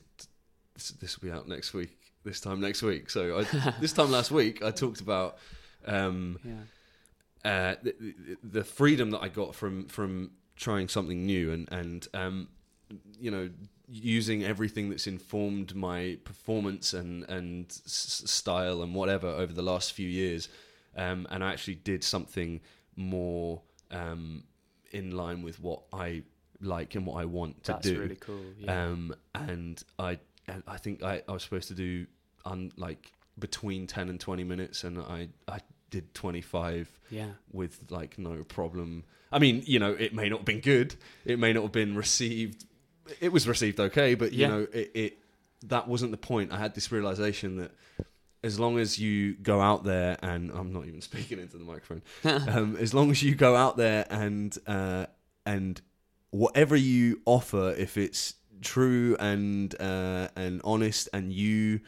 Speaker 1: This, this will be out next week. This time next week. So I, (laughs) this time last week, I talked about um,
Speaker 3: yeah
Speaker 1: uh, the, the- freedom that I got from from trying something new and and um, you know using everything that's informed my performance and and s- style and whatever over the last few years, um, and I actually did something more um, in line with what I like and what I want to
Speaker 3: that's
Speaker 1: do.
Speaker 3: That's really cool yeah
Speaker 1: Um, and I, and I think I, I was supposed to do un, like between ten and twenty minutes, and I, I did twenty five
Speaker 3: yeah
Speaker 1: with like no problem. I mean, you know, it may not have been good. It may not have been received. It was received okay, but you
Speaker 3: Yeah.
Speaker 1: know, it, it that wasn't the point. I had this realization that as long as you go out there and I'm not even (laughs) speaking into the microphone, (laughs) um, as long as you go out there and uh, and whatever you offer, if it's true and uh, and honest, and you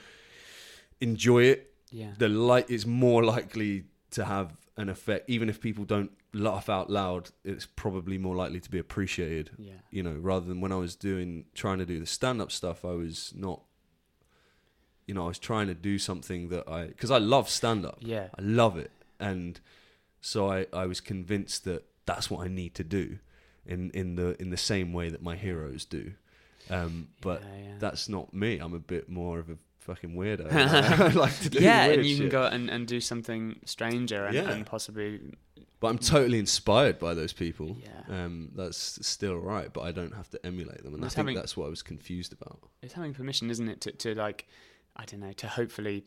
Speaker 1: enjoy it,
Speaker 3: yeah.
Speaker 1: the light is more likely to have an effect. Even if people don't laugh out loud, it's probably more likely to be appreciated.
Speaker 3: Yeah.
Speaker 1: You know, rather than when I was doing trying to do the stand up stuff, I was not. You know, I was trying to do something that I because I love stand up.
Speaker 3: Yeah.
Speaker 1: I love it, and so I, I was convinced that that's what I need to do, in in the in the same way that my heroes do. Um, but
Speaker 3: Yeah, yeah.
Speaker 1: that's not me. I'm a bit more of a fucking weirdo. (laughs) I like to do
Speaker 3: yeah, and you
Speaker 1: shit.
Speaker 3: can go and, and do something stranger and,
Speaker 1: Yeah.
Speaker 3: and possibly
Speaker 1: But I'm totally inspired by those people.
Speaker 3: Yeah.
Speaker 1: Um, that's still right, but I don't have to emulate them, and I think
Speaker 3: having-
Speaker 1: that's what I was confused about.
Speaker 3: it's having permission, isn't it, to, to like, I don't know, to hopefully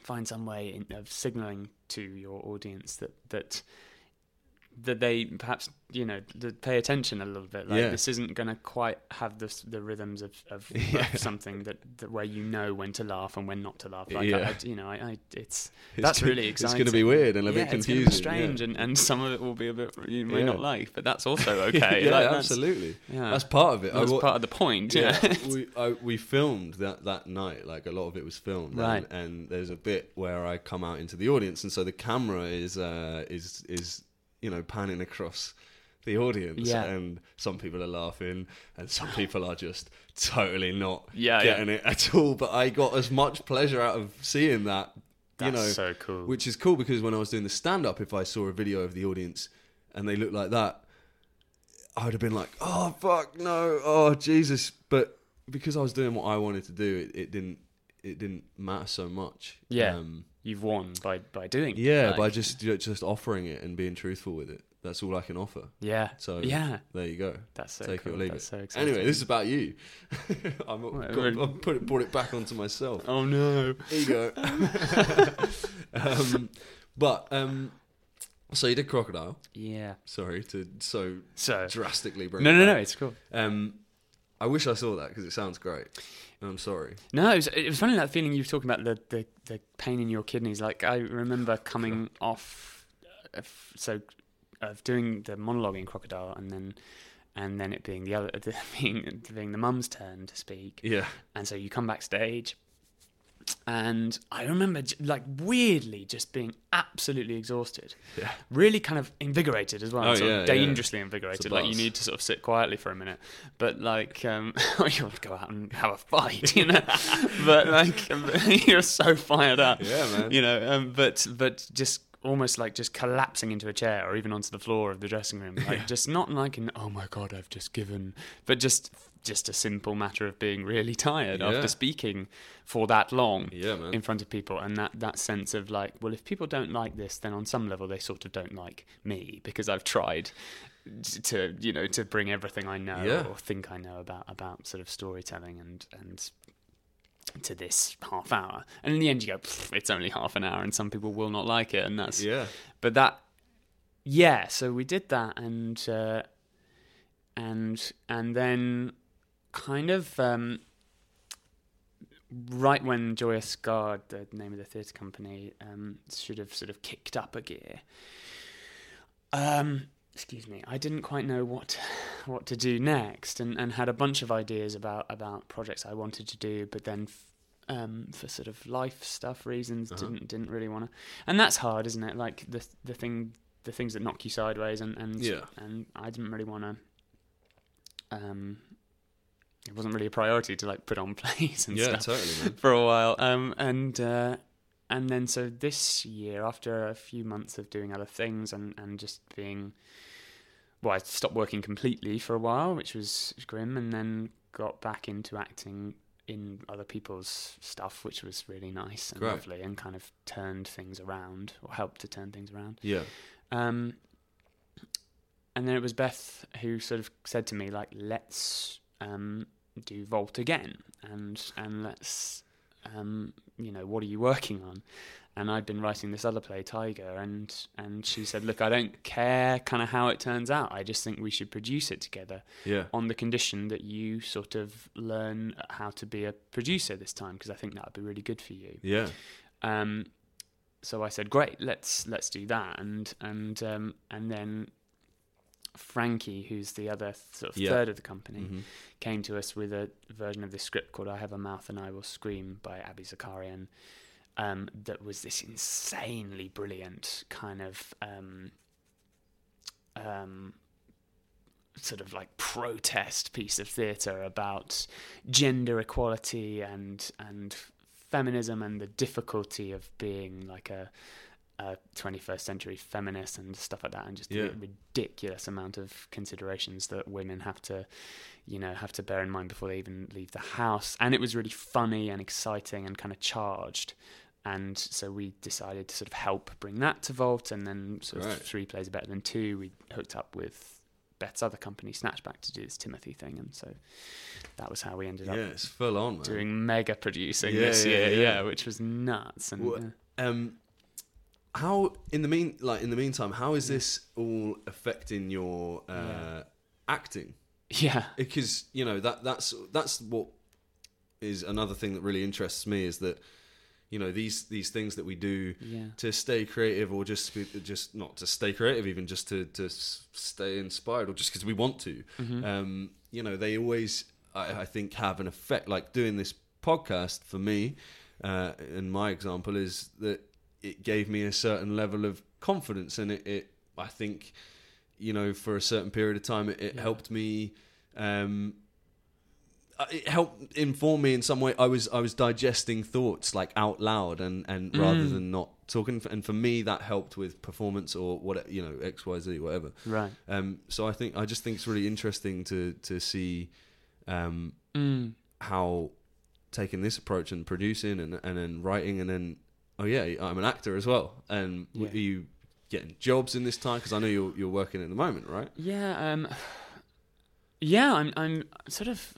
Speaker 3: find some way in, of signaling to your audience that that that they perhaps you know pay attention a little bit. Like
Speaker 1: Yeah.
Speaker 3: this isn't going to quite have the the rhythms of, of, (laughs)
Speaker 1: Yeah.
Speaker 3: of something that, that where you know when to laugh and when not to laugh. Like
Speaker 1: Yeah.
Speaker 3: I, you know, I, I it's
Speaker 1: It's
Speaker 3: that's
Speaker 1: gonna-
Speaker 3: really exciting.
Speaker 1: It's going to be weird and a bit
Speaker 3: it's
Speaker 1: confusing.
Speaker 3: be strange, and, and some of it will be a bit you may not like, but that's also (laughs) okay.
Speaker 1: yeah,
Speaker 3: Like, that's-
Speaker 1: absolutely.
Speaker 3: Yeah,
Speaker 1: That's part of it.
Speaker 3: That's part of the point.
Speaker 1: yeah,
Speaker 3: Yeah, (laughs)
Speaker 1: we I, we filmed that that night. Like a lot of it was filmed,
Speaker 3: Right.
Speaker 1: And, and there's a bit where I come out into the audience, and so the camera is uh, is is you know panning across the audience,
Speaker 3: Yeah.
Speaker 1: and some people are laughing, and some people are just totally not
Speaker 3: Yeah,
Speaker 1: getting it at all. But I got as much pleasure out of seeing that,
Speaker 3: that's
Speaker 1: you know,
Speaker 3: so cool.
Speaker 1: which is cool because when I was doing the stand up, if I saw a video of the audience and they looked like that, I would have been like, oh, fuck, no, oh, Jesus. But because I was doing what I wanted to do, it, it didn't. It didn't matter so much.
Speaker 3: Yeah.
Speaker 1: um,
Speaker 3: You've won by by doing. it.
Speaker 1: yeah.
Speaker 3: Like,
Speaker 1: by just ju- just offering it and being truthful with it. That's all I can offer.
Speaker 3: yeah,
Speaker 1: So
Speaker 3: yeah.
Speaker 1: there you go.
Speaker 3: That's so
Speaker 1: Take
Speaker 3: cool.
Speaker 1: it or leave
Speaker 3: That's
Speaker 1: it.
Speaker 3: so exciting.
Speaker 1: Anyway, this is about you. (laughs) I'm,
Speaker 3: well,
Speaker 1: I've (laughs) put it, brought it back onto myself.
Speaker 3: Oh no.
Speaker 1: Ego. (laughs) um, but um, so you did crocodile.
Speaker 3: Yeah.
Speaker 1: Sorry to so
Speaker 3: So
Speaker 1: drastically bring.
Speaker 3: no,
Speaker 1: it
Speaker 3: no, no. It's cool.
Speaker 1: Um, I wish I saw that because it sounds great. I'm sorry.
Speaker 3: No, it was, it was funny that feeling you were talking about the, the, the pain in your kidneys. Like I remember coming off, of, so of doing the monologue in Crocodile, and then and then it being the other the, (laughs) being being the mum's turn to speak,
Speaker 1: Yeah.
Speaker 3: and so you come backstage, and I remember like weirdly just being absolutely exhausted,
Speaker 1: Yeah.
Speaker 3: really kind of invigorated as well,
Speaker 1: Oh, yeah,
Speaker 3: of
Speaker 1: yeah.
Speaker 3: dangerously invigorated. Like you need to sort of sit quietly for a minute, but like um, (laughs) you want to go out and have a fight, you know. (laughs) but like (laughs) you're so fired up,
Speaker 1: Yeah, man.
Speaker 3: you know. Um, but but just almost like just collapsing into a chair or even onto the floor of the dressing room, like just not like an oh my god I've just given, but just just a simple matter of being really tired
Speaker 1: Yeah.
Speaker 3: after speaking for that long
Speaker 1: Yeah,
Speaker 3: in front of people and that that sense of like well if people don't like this then on some level they sort of don't like me because I've tried to you know to bring everything I know
Speaker 1: Yeah.
Speaker 3: or think I know about about sort of storytelling and and to this half hour and in the end you go it's only half an hour and some people will not like it and that's
Speaker 1: yeah.
Speaker 3: but that yeah so we did that and uh, and and then kind of um, right when Joyous Gard, the name of the theatre company, um, should have sort of kicked up a gear. Um, excuse me, I didn't quite know what what to do next, and, and had a bunch of ideas about about projects I wanted to do, but then. F- um, for sort of life stuff reasons,
Speaker 1: Uh-huh.
Speaker 3: didn't didn't really want to, and that's hard, isn't it? Like the the thing, the things that knock you sideways, and and
Speaker 1: Yeah.
Speaker 3: and I didn't really want to. Um, it wasn't really a priority to like put on (laughs) plays and
Speaker 1: Yeah,
Speaker 3: stuff
Speaker 1: totally,
Speaker 3: for a while. Um, and uh, and then so this year, after a few months of doing other things and and just being, well, I stopped working completely for a while, which was grim, and then got back into acting in other people's stuff, which was really nice and
Speaker 1: Great.
Speaker 3: lovely, and kind of turned things around or helped to turn things around.
Speaker 1: Yeah.
Speaker 3: Um, and then it was Beth who sort of said to me, like, let's um, do Vault again, and and let's, um, you know, what are you working on? and I'd been writing this other play, Tiger, and and she said, "Look, I don't care kind of how it turns out. I just think we should produce it together
Speaker 1: Yeah.
Speaker 3: on the condition that you sort of learn how to be a producer this time because I think that would be really good for you."
Speaker 1: Yeah.
Speaker 3: Um, so I said, "Great, let's let's do that." And and um, and then Frankie, who's the other sort of
Speaker 1: Yeah.
Speaker 3: third of the company,
Speaker 1: Mhm.
Speaker 3: came to us with a version of this script called "I Have a Mouth and I Will Scream" by Abi Zakarian. Um, that was this insanely brilliant kind of um, um, sort of like protest piece of theatre about gender equality and and feminism and the difficulty of being like a, a 21st century feminist and stuff like that and just
Speaker 1: Yeah.
Speaker 3: the ridiculous amount of considerations that women have to you know have to bear in mind before they even leave the house and it was really funny and exciting and kind of charged and so we decided to sort of help bring that to Vault and then sort of
Speaker 1: Right.
Speaker 3: three plays are better than two we hooked up with Beth's other company Snatchback to do this Timothy thing and so that was how we ended
Speaker 1: Yeah,
Speaker 3: up
Speaker 1: it's full on, man.
Speaker 3: doing mega producing
Speaker 1: Yeah,
Speaker 3: this
Speaker 1: yeah,
Speaker 3: year,
Speaker 1: yeah.
Speaker 3: yeah, which was nuts. And uh,
Speaker 1: Um, how in the mean like in the meantime, how is this all affecting your uh,
Speaker 3: Yeah.
Speaker 1: acting?
Speaker 3: yeah,
Speaker 1: Because you know that that's that's what is another thing that really interests me is that you know these these things that we do
Speaker 3: yeah,
Speaker 1: to stay creative or just be- just not to stay creative even just to to stay inspired or just because we want to
Speaker 3: Mm-hmm.
Speaker 1: um you know they always I, I think have an effect like doing this podcast for me uh in my example is that it gave me a certain level of confidence and it, it i think you know for a certain period of time it, it
Speaker 3: Yeah.
Speaker 1: helped me um uh, it helped inform me in some way. I was I was digesting thoughts like out loud and and rather
Speaker 3: Mm.
Speaker 1: than not talking. And for me, that helped with performance or what you know X Y Z whatever.
Speaker 3: right.
Speaker 1: Um, so I think I just think it's really interesting to to see um,
Speaker 3: Mm.
Speaker 1: how taking this approach and producing and and then writing and then oh yeah I'm an actor as well. And
Speaker 3: Yeah.
Speaker 1: are you getting jobs in this time? Because I know you're you're working at the moment, right?
Speaker 3: Yeah, um, yeah, I'm I'm sort of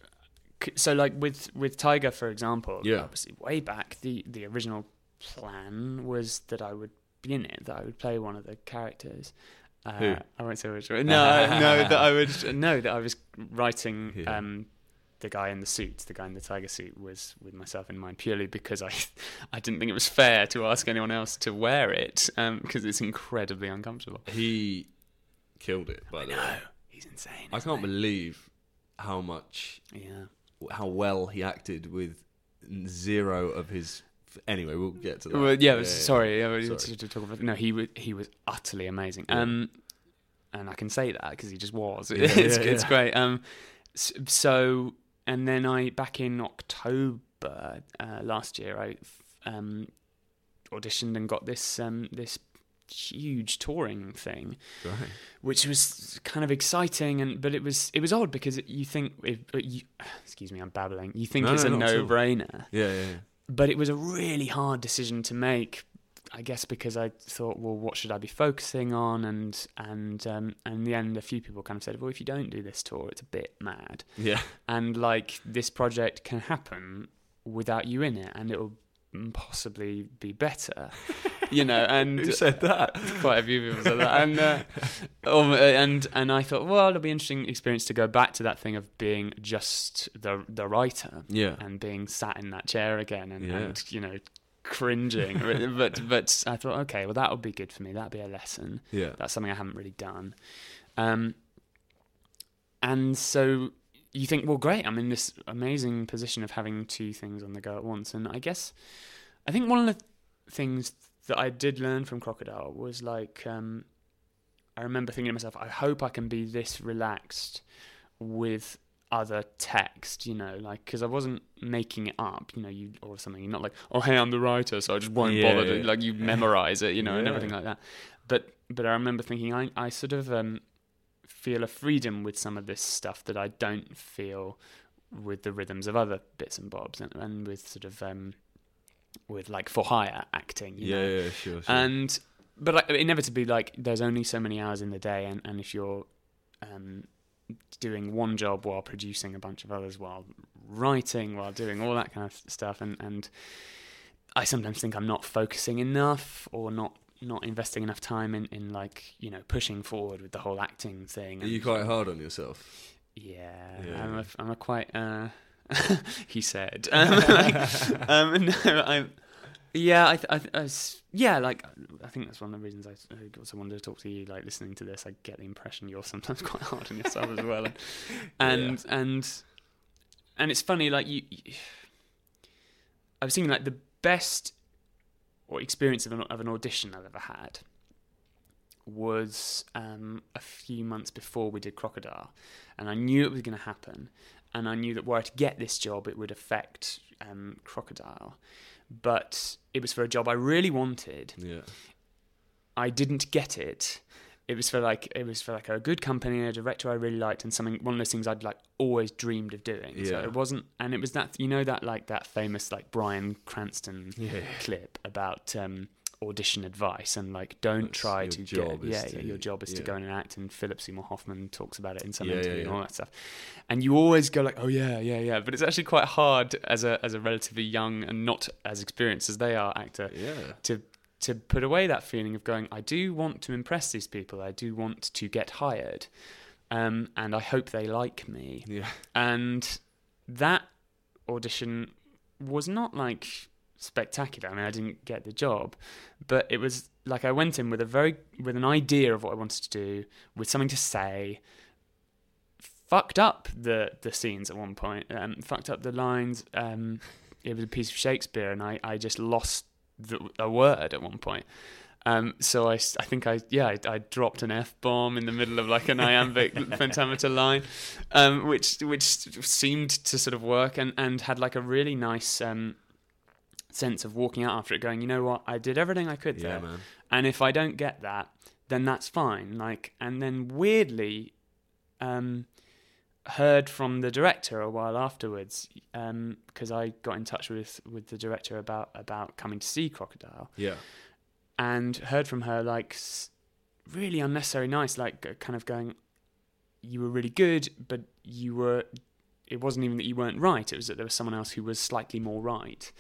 Speaker 3: so like with with Tiger for example.
Speaker 1: Yeah.
Speaker 3: obviously way back the the original plan was that I would be in it, that I would play one of the characters. Uh,
Speaker 1: Who?
Speaker 3: I won't say which one. No, (laughs) no, that I would no that I was writing.
Speaker 1: Yeah.
Speaker 3: Um, the guy in the suit, the guy in the tiger suit, was with myself in mind purely because I, (laughs) I didn't think it was fair to ask anyone else to wear it because it's incredibly uncomfortable.
Speaker 1: He killed it. By the way,
Speaker 3: he's insane.
Speaker 1: I can't
Speaker 3: he?
Speaker 1: believe how much
Speaker 3: Yeah.
Speaker 1: how well he acted with zero of his. Anyway, we'll get to that.
Speaker 3: Well, yeah, sorry. Yeah,
Speaker 1: Sorry.
Speaker 3: To, talk about, no, he was he was utterly amazing.
Speaker 1: Yeah.
Speaker 3: Um, and I can say that because he just was. (laughs)
Speaker 1: Yeah,
Speaker 3: it's
Speaker 1: yeah,
Speaker 3: it's great. Um, so and then I back in October uh, last year, I um auditioned and got this um this huge touring thing
Speaker 1: Right.
Speaker 3: which was kind of exciting and but it was it was odd because you think if, you, excuse me I'm babbling you think
Speaker 1: No,
Speaker 3: it's
Speaker 1: no,
Speaker 3: a
Speaker 1: all.
Speaker 3: no-brainer
Speaker 1: Yeah, yeah, yeah.
Speaker 3: but it was a really hard decision to make I guess because I thought well what should I be focusing on and and um, and in the end a few people kind of said well if you don't do this tour it's a bit mad
Speaker 1: Yeah.
Speaker 3: and like this project can happen without you in it and it'll possibly be better (laughs) you know and
Speaker 1: Who said that?
Speaker 3: quite a few people said that, and uh, (laughs) um, and and I thought, well, it'll be an interesting experience to go back to that thing of being just the the writer
Speaker 1: Yeah.
Speaker 3: and being sat in that chair again and,
Speaker 1: Yeah.
Speaker 3: and you know cringing. (laughs) but but I thought, okay, well, that would be good for me. That'd be a lesson.
Speaker 1: Yeah.
Speaker 3: That's something I haven't really done. Um, and so you think, well, great, I'm in this amazing position of having two things on the go at once. And I guess, I think one of the things that I did learn from Crocodile was like, um, I remember thinking to myself, I hope I can be this relaxed with other text, you know, like because I wasn't making it up, you know, you or something. You're not like, oh, hey, I'm the writer, so I just won't
Speaker 1: Yeah,
Speaker 3: bother. To,
Speaker 1: yeah.
Speaker 3: like you memorize it, you know, and everything like that. But but I remember thinking, I I sort of um, feel a freedom with some of this stuff that I don't feel with the rhythms of other bits and bobs, and, and with sort of um, with like for hire acting. You
Speaker 1: Yeah,
Speaker 3: know?
Speaker 1: yeah, sure, sure.
Speaker 3: and but like, inevitably like there's only so many hours in the day and, and if you're um, doing one job while producing a bunch of others while writing while doing all that kind of stuff and and I sometimes think I'm not focusing enough or not not investing enough time in, in like you know pushing forward with the whole acting thing.
Speaker 1: Are you quite hard on yourself?
Speaker 3: Yeah,
Speaker 1: Yeah.
Speaker 3: I'm a, I'm a quite. Uh, (laughs) he said, um, (laughs) like, um, (laughs) no, I'm. Yeah, I, th- I, th- I s- yeah, like I think that's one of the reasons I also wanted to talk to you. Like listening to this, I get the impression you're sometimes (laughs) quite hard on yourself as well, and (laughs) and and, and it's funny. Like you, you- I was thinking like the best or experience of an, of an audition I've ever had was um, a few months before we did Crocodile, and I knew it was going to happen, and I knew that were I to get this job, it would affect um, Crocodile, but it was for a job I really wanted.
Speaker 1: Yeah.
Speaker 3: I didn't get it. It was for like it was for like a good company, a director I really liked, and something one of those things I'd like always dreamed of doing. So
Speaker 1: Yeah.
Speaker 3: it wasn't, and it was that you know that like that famous like Bryan Cranston
Speaker 1: Yeah.
Speaker 3: clip about um, audition advice and like don't
Speaker 1: That's
Speaker 3: try to get yeah,
Speaker 1: to-
Speaker 3: yeah your job is to
Speaker 1: yeah.
Speaker 3: go and act and Philip Seymour Hoffman talks about it in some
Speaker 1: Yeah,
Speaker 3: interview and all that stuff. And you always go like oh yeah yeah yeah. But it's actually quite hard as a as a relatively young and not as experienced as they are actor to to put away that feeling of going I do want to impress these people. I do want to get hired um, and I hope they like me.
Speaker 1: Yeah.
Speaker 3: and that audition was not like spectacular. I mean, I didn't get the job, but it was like I went in with a very with an idea of what I wanted to do, with something to say. Fucked up the the scenes at one point. Um, fucked up the lines. Um, it was a piece of Shakespeare, and I I just lost the, a word at one point. Um, so I think I yeah I, I dropped an f bomb in the middle of like an iambic (laughs) pentameter line, um, which which seemed to sort of work and, and had like a really nice um, sense of walking out after it, going you know what I did everything I could
Speaker 1: Yeah,
Speaker 3: there,
Speaker 1: man.
Speaker 3: and if I don't get that then that's fine. Like and then weirdly, um, heard from the director a while afterwards because I got in touch with with the director about about coming to see Crocodile
Speaker 1: Yeah.
Speaker 3: and heard from her like really unnecessary nice like kind of going you were really good but you were it wasn't even that you weren't right it was that there was someone else who was slightly more right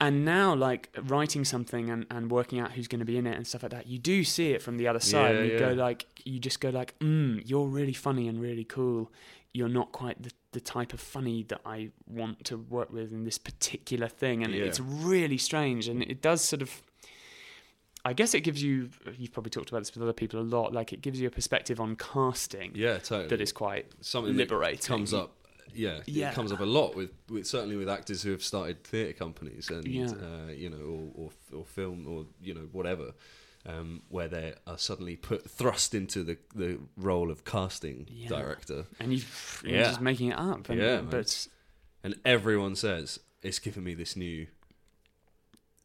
Speaker 3: and now like writing something and, and working out who's going to be in it and stuff like that you do see it from the other side
Speaker 1: Yeah,
Speaker 3: and you
Speaker 1: yeah.
Speaker 3: go like you just go like mm, you're really funny and really cool you're not quite the, the type of funny that I want to work with in this particular thing and
Speaker 1: Yeah.
Speaker 3: it's really strange and it does sort of I guess it gives you you've probably talked about this with other people a lot like it gives you a perspective on casting
Speaker 1: Yeah, totally.
Speaker 3: that is quite
Speaker 1: something
Speaker 3: liberating.
Speaker 1: comes up. Yeah,
Speaker 3: Yeah.
Speaker 1: it comes up a lot with, with certainly with actors who have started theatre companies and
Speaker 3: Yeah.
Speaker 1: uh, you know or, or or film or you know whatever, um, where they are suddenly put thrust into the the role of casting
Speaker 3: Yeah.
Speaker 1: director,
Speaker 3: and you you're
Speaker 1: Yeah.
Speaker 3: just making it up and,
Speaker 1: Yeah,
Speaker 3: but
Speaker 1: and everyone says it's given me this new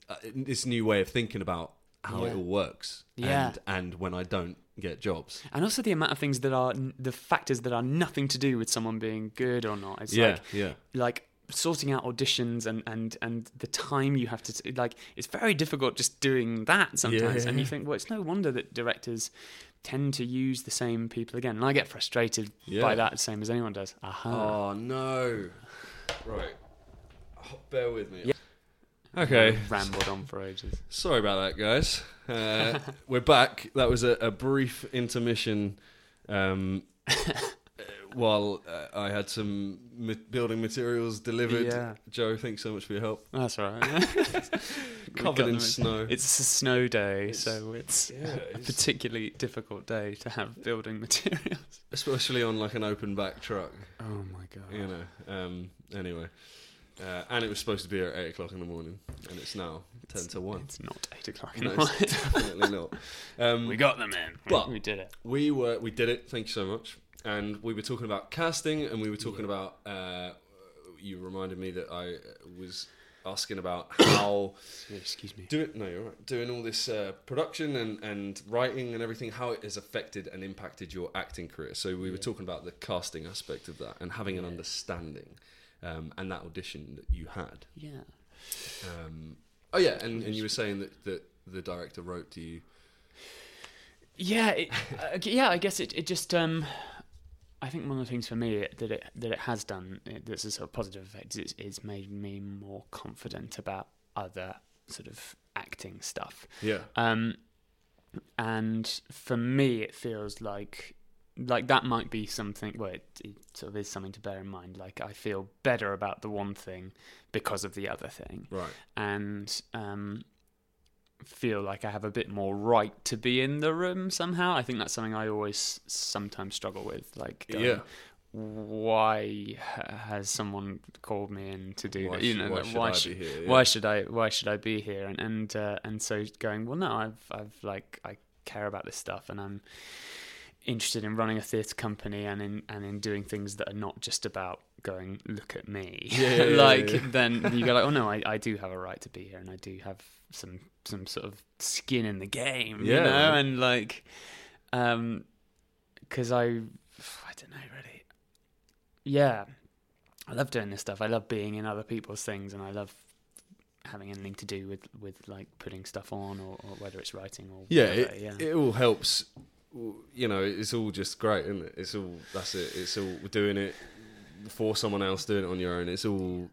Speaker 1: uh, this new way of thinking about how it all works.
Speaker 3: Yeah.
Speaker 1: and, and when I don't get jobs.
Speaker 3: and also the amount of things that are the factors that are nothing to do with someone being good or not it's
Speaker 1: yeah,
Speaker 3: like
Speaker 1: yeah,
Speaker 3: like sorting out auditions and and and the time you have to t- like it's very difficult just doing that sometimes
Speaker 1: Yeah.
Speaker 3: and you think well it's no wonder that directors tend to use the same people again and i get frustrated
Speaker 1: Yeah.
Speaker 3: by that same as anyone does aha
Speaker 1: Oh no! Right, bear with me.
Speaker 3: Yeah.
Speaker 1: Okay,
Speaker 3: rambled on for ages
Speaker 1: sorry about that, guys. Uh, (laughs) we're back. That was a, a brief intermission um, (laughs) while uh, I had some ma- building materials delivered.
Speaker 3: Yeah.
Speaker 1: Joe, thanks so much for your help.
Speaker 3: that's all right (laughs)
Speaker 1: Covered in snow.
Speaker 3: it's a snow day
Speaker 1: It's-
Speaker 3: so it's
Speaker 1: yeah,
Speaker 3: a
Speaker 1: it's-
Speaker 3: particularly difficult day to have building materials
Speaker 1: especially on like an open back truck.
Speaker 3: oh my god
Speaker 1: You know. Um, anyway. Uh, and it was supposed to be at eight o'clock in the morning, and it's now ten to one.
Speaker 3: it's not eight o'clock in
Speaker 1: No,
Speaker 3: the morning
Speaker 1: it's (laughs) definitely not. Um,
Speaker 3: we got them in
Speaker 1: but-
Speaker 3: we did it
Speaker 1: We were we did it. Thank you so much. And we were talking about casting, and we were talking about. Uh, you reminded me that I uh, was asking about how (coughs)
Speaker 3: excuse me
Speaker 1: doing no, you're right. Doing all this uh, production and and writing and everything, how it has affected and impacted your acting career. So we were talking about the casting aspect of that and having an understanding, um, and that audition that you had.
Speaker 3: yeah
Speaker 1: Um, oh yeah, and, and you were saying that that the director wrote to you.
Speaker 3: Yeah, it, uh, yeah. I guess it, it just. Um, I think one of the things for me that it that it has done it, that's a sort of positive effect is it's made me more confident about other sort of acting stuff.
Speaker 1: Yeah.
Speaker 3: Um, and for me, it feels like like that might be something. Well, it, it sort of is something to bear in mind. Like I feel better about the one thing because of the other thing,
Speaker 1: Right.
Speaker 3: and um, feel like I have a bit more right to be in the room somehow. I think that's something I always sometimes struggle with. Like, going,
Speaker 1: Yeah.
Speaker 3: why has someone called me in to do
Speaker 1: Why
Speaker 3: that? You know,
Speaker 1: why should
Speaker 3: why
Speaker 1: be here? Yeah.
Speaker 3: why should I why should I be here? And and uh, and so going, well, no, I've I've like I care about this stuff, and I'm interested in running a theatre company and in and in doing things that are not just about going look at me.
Speaker 1: Yeah, yeah, (laughs) yeah,
Speaker 3: like
Speaker 1: yeah.
Speaker 3: then you go like oh no I, I do have a right to be here and I do have some some sort of skin in the game you know? And like um because I I don't know really. Yeah. I love doing this stuff. I love being in other people's things and I love having anything to do with with like putting stuff on or, or whether it's writing or
Speaker 1: Yeah,
Speaker 3: whatever,
Speaker 1: it,
Speaker 3: yeah.
Speaker 1: it all helps. You know, it's all just great, isn't it? It's all that's it. It's all doing it for someone else, doing it on your own. It's all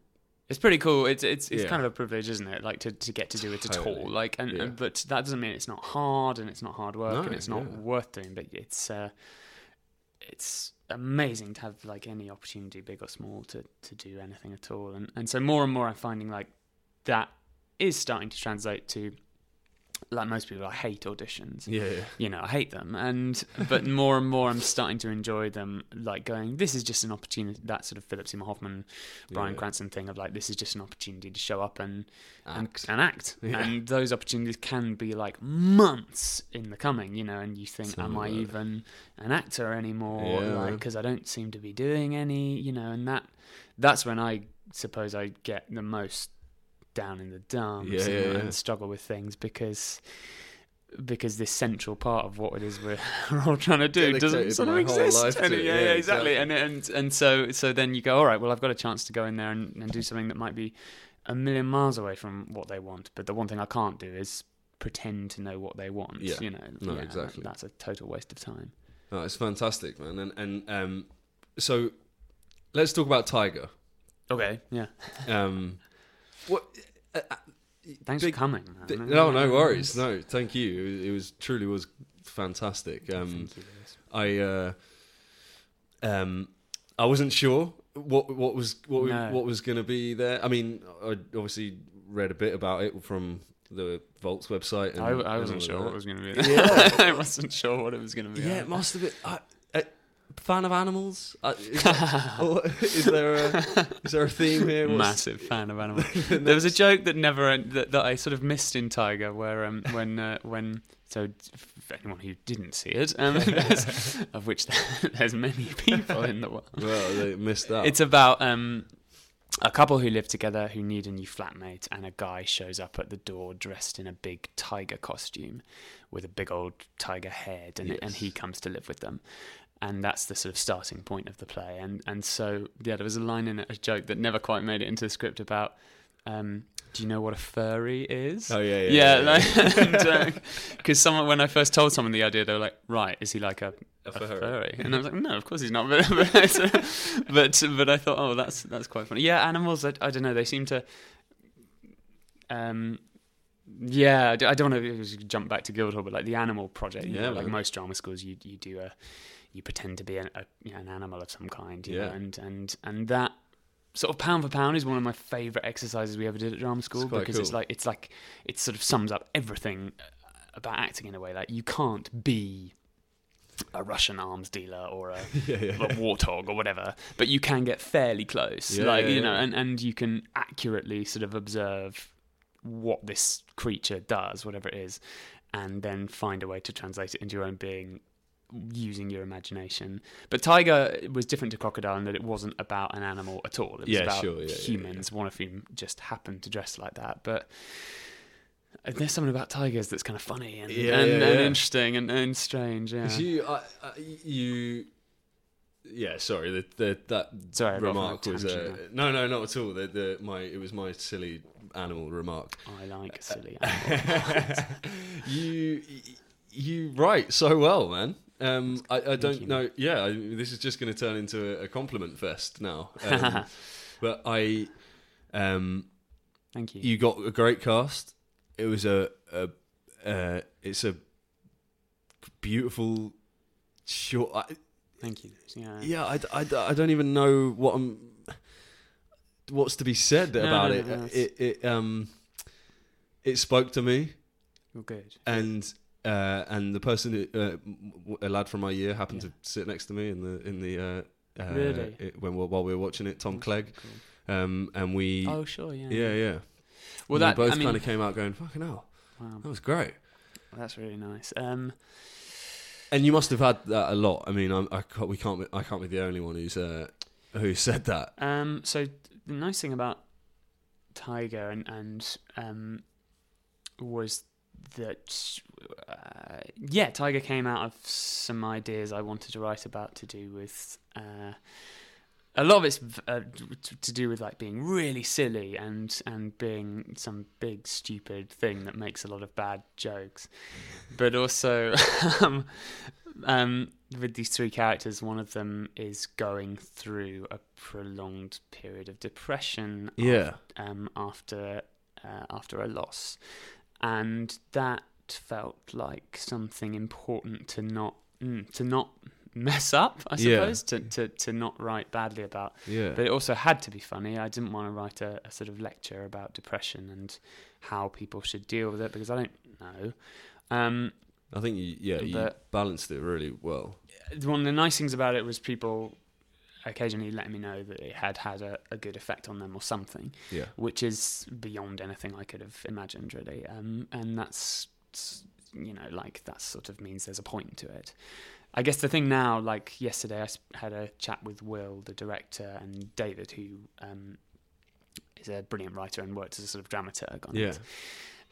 Speaker 3: It's pretty cool. It's it's it's
Speaker 1: Yeah.
Speaker 3: kind of a privilege, isn't it? Like to, to get to do it at all. Like, and,
Speaker 1: Yeah.
Speaker 3: and but that doesn't mean it's not hard and it's not hard work
Speaker 1: No,
Speaker 3: and it's not
Speaker 1: yeah.
Speaker 3: worth doing. But it's uh, it's amazing to have like any opportunity, big or small, to to do anything at all. And and so more and more, I'm finding like that is starting to translate to like most people. I hate auditions
Speaker 1: yeah, yeah.
Speaker 3: you know, I hate them. And but more and more, I'm starting to enjoy them. Like going, this is just an opportunity. That sort of Philip Seymour Hoffman, Bryan
Speaker 1: Yeah.
Speaker 3: Cranston thing of like, this is just an opportunity to show up and
Speaker 1: Act.
Speaker 3: and, and act.
Speaker 1: Yeah.
Speaker 3: And those opportunities can be like months in the coming, you know. And you think, am I even an actor anymore? Like, because I don't seem to be doing any, you know. And that that's when I suppose I get the most down in the dumps
Speaker 1: Yeah,
Speaker 3: and,
Speaker 1: yeah,
Speaker 3: and struggle with things because because this central part of what it is we're, (laughs) we're all trying to do doesn't sort of exist. And yeah,
Speaker 1: yeah,
Speaker 3: exactly. And and and so so then you go, all right, well, I've got a chance to go in there and, and do something that might be a million miles away from what they want. But the one thing I can't do is pretend to know what they want.
Speaker 1: Yeah.
Speaker 3: You know,
Speaker 1: No,
Speaker 3: yeah,
Speaker 1: exactly.
Speaker 3: That's a total waste of time.
Speaker 1: No, it's fantastic, man. And and um, so let's talk about Tiger.
Speaker 3: Okay, yeah.
Speaker 1: Um, what? Uh, uh,
Speaker 3: Thanks
Speaker 1: big-
Speaker 3: for coming. Man.
Speaker 1: th- no, no worries. No, thank you. It was, it was truly was fantastic. Um,
Speaker 3: Thank you,
Speaker 1: I uh, um, I wasn't sure what what was what we- what was going to be there. I mean, I obviously read a bit about it from the Vault's website. And,
Speaker 3: I, I wasn't
Speaker 1: all
Speaker 3: sure
Speaker 1: of
Speaker 3: what was going to be. (laughs)
Speaker 1: Yeah. (laughs)
Speaker 3: I wasn't sure what it was going to be.
Speaker 1: Yeah, it must have been. I, uh, fan of animals? Uh, is, that- (laughs) there a is there a theme here? What's-
Speaker 3: Massive fan of animals. (laughs) there was a joke that never that, that I sort of missed in Tiger, where um, when uh, when so for anyone who didn't see it, um, (laughs) of which there's many people in the world.
Speaker 1: Well, they missed out.
Speaker 3: It's about um, a couple who live together who need a new flatmate, and a guy shows up at the door dressed in a big tiger costume with a big old tiger head, and, and he comes to live with them. And that's the sort of starting point of the play. And and so yeah, there was a line in it, a joke that never quite made it into the script about. Um, do you know what a furry is?
Speaker 1: Oh, yeah, yeah,
Speaker 3: yeah.
Speaker 1: yeah,
Speaker 3: Because (laughs) someone, when I first told someone the idea, they were like, "Right, is he like a
Speaker 1: A
Speaker 3: a
Speaker 1: furry.
Speaker 3: furry. And I was like, no, of course he's not. (laughs) (laughs) But but but, but I thought, oh, that's that's quite funny. Yeah, animals. I, I don't know. They seem to. Um, yeah, I don't want to jump back to Guildhall, but like the animal project. you
Speaker 1: Yeah,
Speaker 3: know, like most drama schools, you you do a you pretend to be a, a you know, an animal of some kind. You
Speaker 1: Yeah.
Speaker 3: know, and and and that sort of pound for pound is one of my favorite exercises we ever did at drama school
Speaker 1: It's
Speaker 3: because it's like it's like it sort of sums up everything uh, about acting in a way. Like you can't be a Russian arms dealer or a, (laughs)
Speaker 1: yeah, yeah.
Speaker 3: a warthog or whatever, but you can get fairly close.
Speaker 1: Yeah,
Speaker 3: like you know, and, and you can accurately sort of observe what this creature does, whatever it is, and then find a way to translate it into your own being using your imagination. But Tiger was different to Crocodile in that it wasn't about an animal at all. It was
Speaker 1: Yeah,
Speaker 3: about
Speaker 1: sure, yeah, yeah,
Speaker 3: humans, one of whom just happened to dress like that. But there's something about tigers that's kind of funny and,
Speaker 1: Yeah,
Speaker 3: and,
Speaker 1: yeah,
Speaker 3: and interesting and, and strange. Yeah.
Speaker 1: you, I, I, you, yeah. Sorry, the, the that
Speaker 3: Sorry, I got off on a
Speaker 1: remark was uh, no, no, not at all. The, the my it was my silly animal remark.
Speaker 3: I like silly animals. (laughs)
Speaker 1: you you write so well, man. Um, I, I don't know. Yeah, I, this is just going to turn into a, a compliment fest now. Um, (laughs) but I, um,
Speaker 3: Thank you.
Speaker 1: you got a great cast. It was a, a uh, it's a beautiful short. I,
Speaker 3: Thank you. Yeah.
Speaker 1: yeah, I, I, I don't even know what I'm. What's to be said
Speaker 3: No,
Speaker 1: about
Speaker 3: no,
Speaker 1: it?
Speaker 3: no,
Speaker 1: It it um, it spoke to me,
Speaker 3: Well, good.
Speaker 1: and uh, and the person, who, uh, a lad from my year, happened
Speaker 3: Yeah.
Speaker 1: to sit next to me in the in the uh, uh,
Speaker 3: Really?
Speaker 1: it, when while we were watching it, Tom Clegg,
Speaker 3: cool.
Speaker 1: um, and we
Speaker 3: Oh, sure. Yeah.
Speaker 1: yeah yeah.
Speaker 3: Well,
Speaker 1: And
Speaker 3: that
Speaker 1: we both
Speaker 3: I mean,
Speaker 1: kind of came out going, "Fucking hell,
Speaker 3: wow,
Speaker 1: that was great."
Speaker 3: that's really nice. Um,
Speaker 1: And you must have had that a lot. I mean, I'm, I can't, we can't. Be, I can't be the only one who's uh, who said that.
Speaker 3: Um, so the nice thing about Tiger and and um, was that uh, yeah, Tiger came out of some ideas I wanted to write about to do with. Uh, a lot of it's uh, to do with like being really silly and and being some big stupid thing that makes a lot of bad jokes, but also (laughs) um, um, with these three characters, one of them is going through a prolonged period of depression.
Speaker 1: Yeah.
Speaker 3: um, after uh, after a loss, and that felt like something important to not mm, to not mess up. I
Speaker 1: Yeah.
Speaker 3: suppose to, to to not write badly about.
Speaker 1: Yeah.
Speaker 3: But it also had to be funny. I didn't want to write a, a sort of lecture about depression and how people should deal with it because I don't know. Um,
Speaker 1: I think you, yeah, you balanced it really well.
Speaker 3: one of the nice things about it was people occasionally letting me know that it had had a, a good effect on them or something,
Speaker 1: Yeah.
Speaker 3: which is beyond anything I could have imagined, really. Um, and that's, you know, like that sort of means there's a point to it. I guess the thing now, like yesterday, I had a chat with Will, the director, and David, who um, is a brilliant writer and worked as a sort of dramaturg on
Speaker 1: Yeah.
Speaker 3: it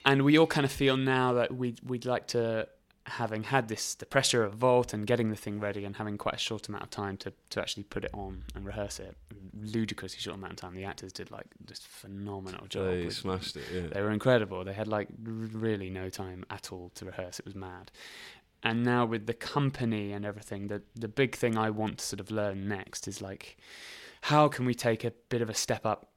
Speaker 3: and we all kind of feel now that we'd we'd like to having had this the pressure of vault and getting the thing ready and having quite a short amount of time to, to actually put it on and rehearse it ludicrously short amount of time the actors did like this phenomenal job
Speaker 1: They
Speaker 3: with-
Speaker 1: smashed it. Yeah.
Speaker 3: they were incredible they had like r- really no time at all to rehearse it was mad and now with the company and everything the the big thing i want to sort of learn next is like how can we take a bit of a step up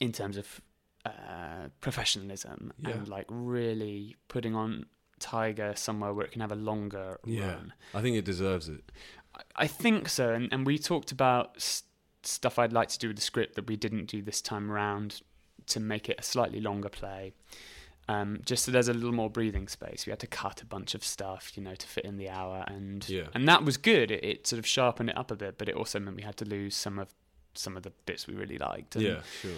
Speaker 3: in terms of uh, professionalism
Speaker 1: Yeah.
Speaker 3: and like really putting on Tiger somewhere where it can have a longer
Speaker 1: Yeah.
Speaker 3: run.
Speaker 1: I think it deserves it.
Speaker 3: I- I think so, and, and we talked about s- stuff I'd like to do with the script that we didn't do this time around to make it a slightly longer play. Um, just so there's a little more breathing space. We had to cut a bunch of stuff, you know, to fit in the hour, and
Speaker 1: Yeah.
Speaker 3: and that was good. It, it sort of sharpened it up a bit, but it also meant we had to lose some of some of the bits we really liked. And,
Speaker 1: Yeah, sure.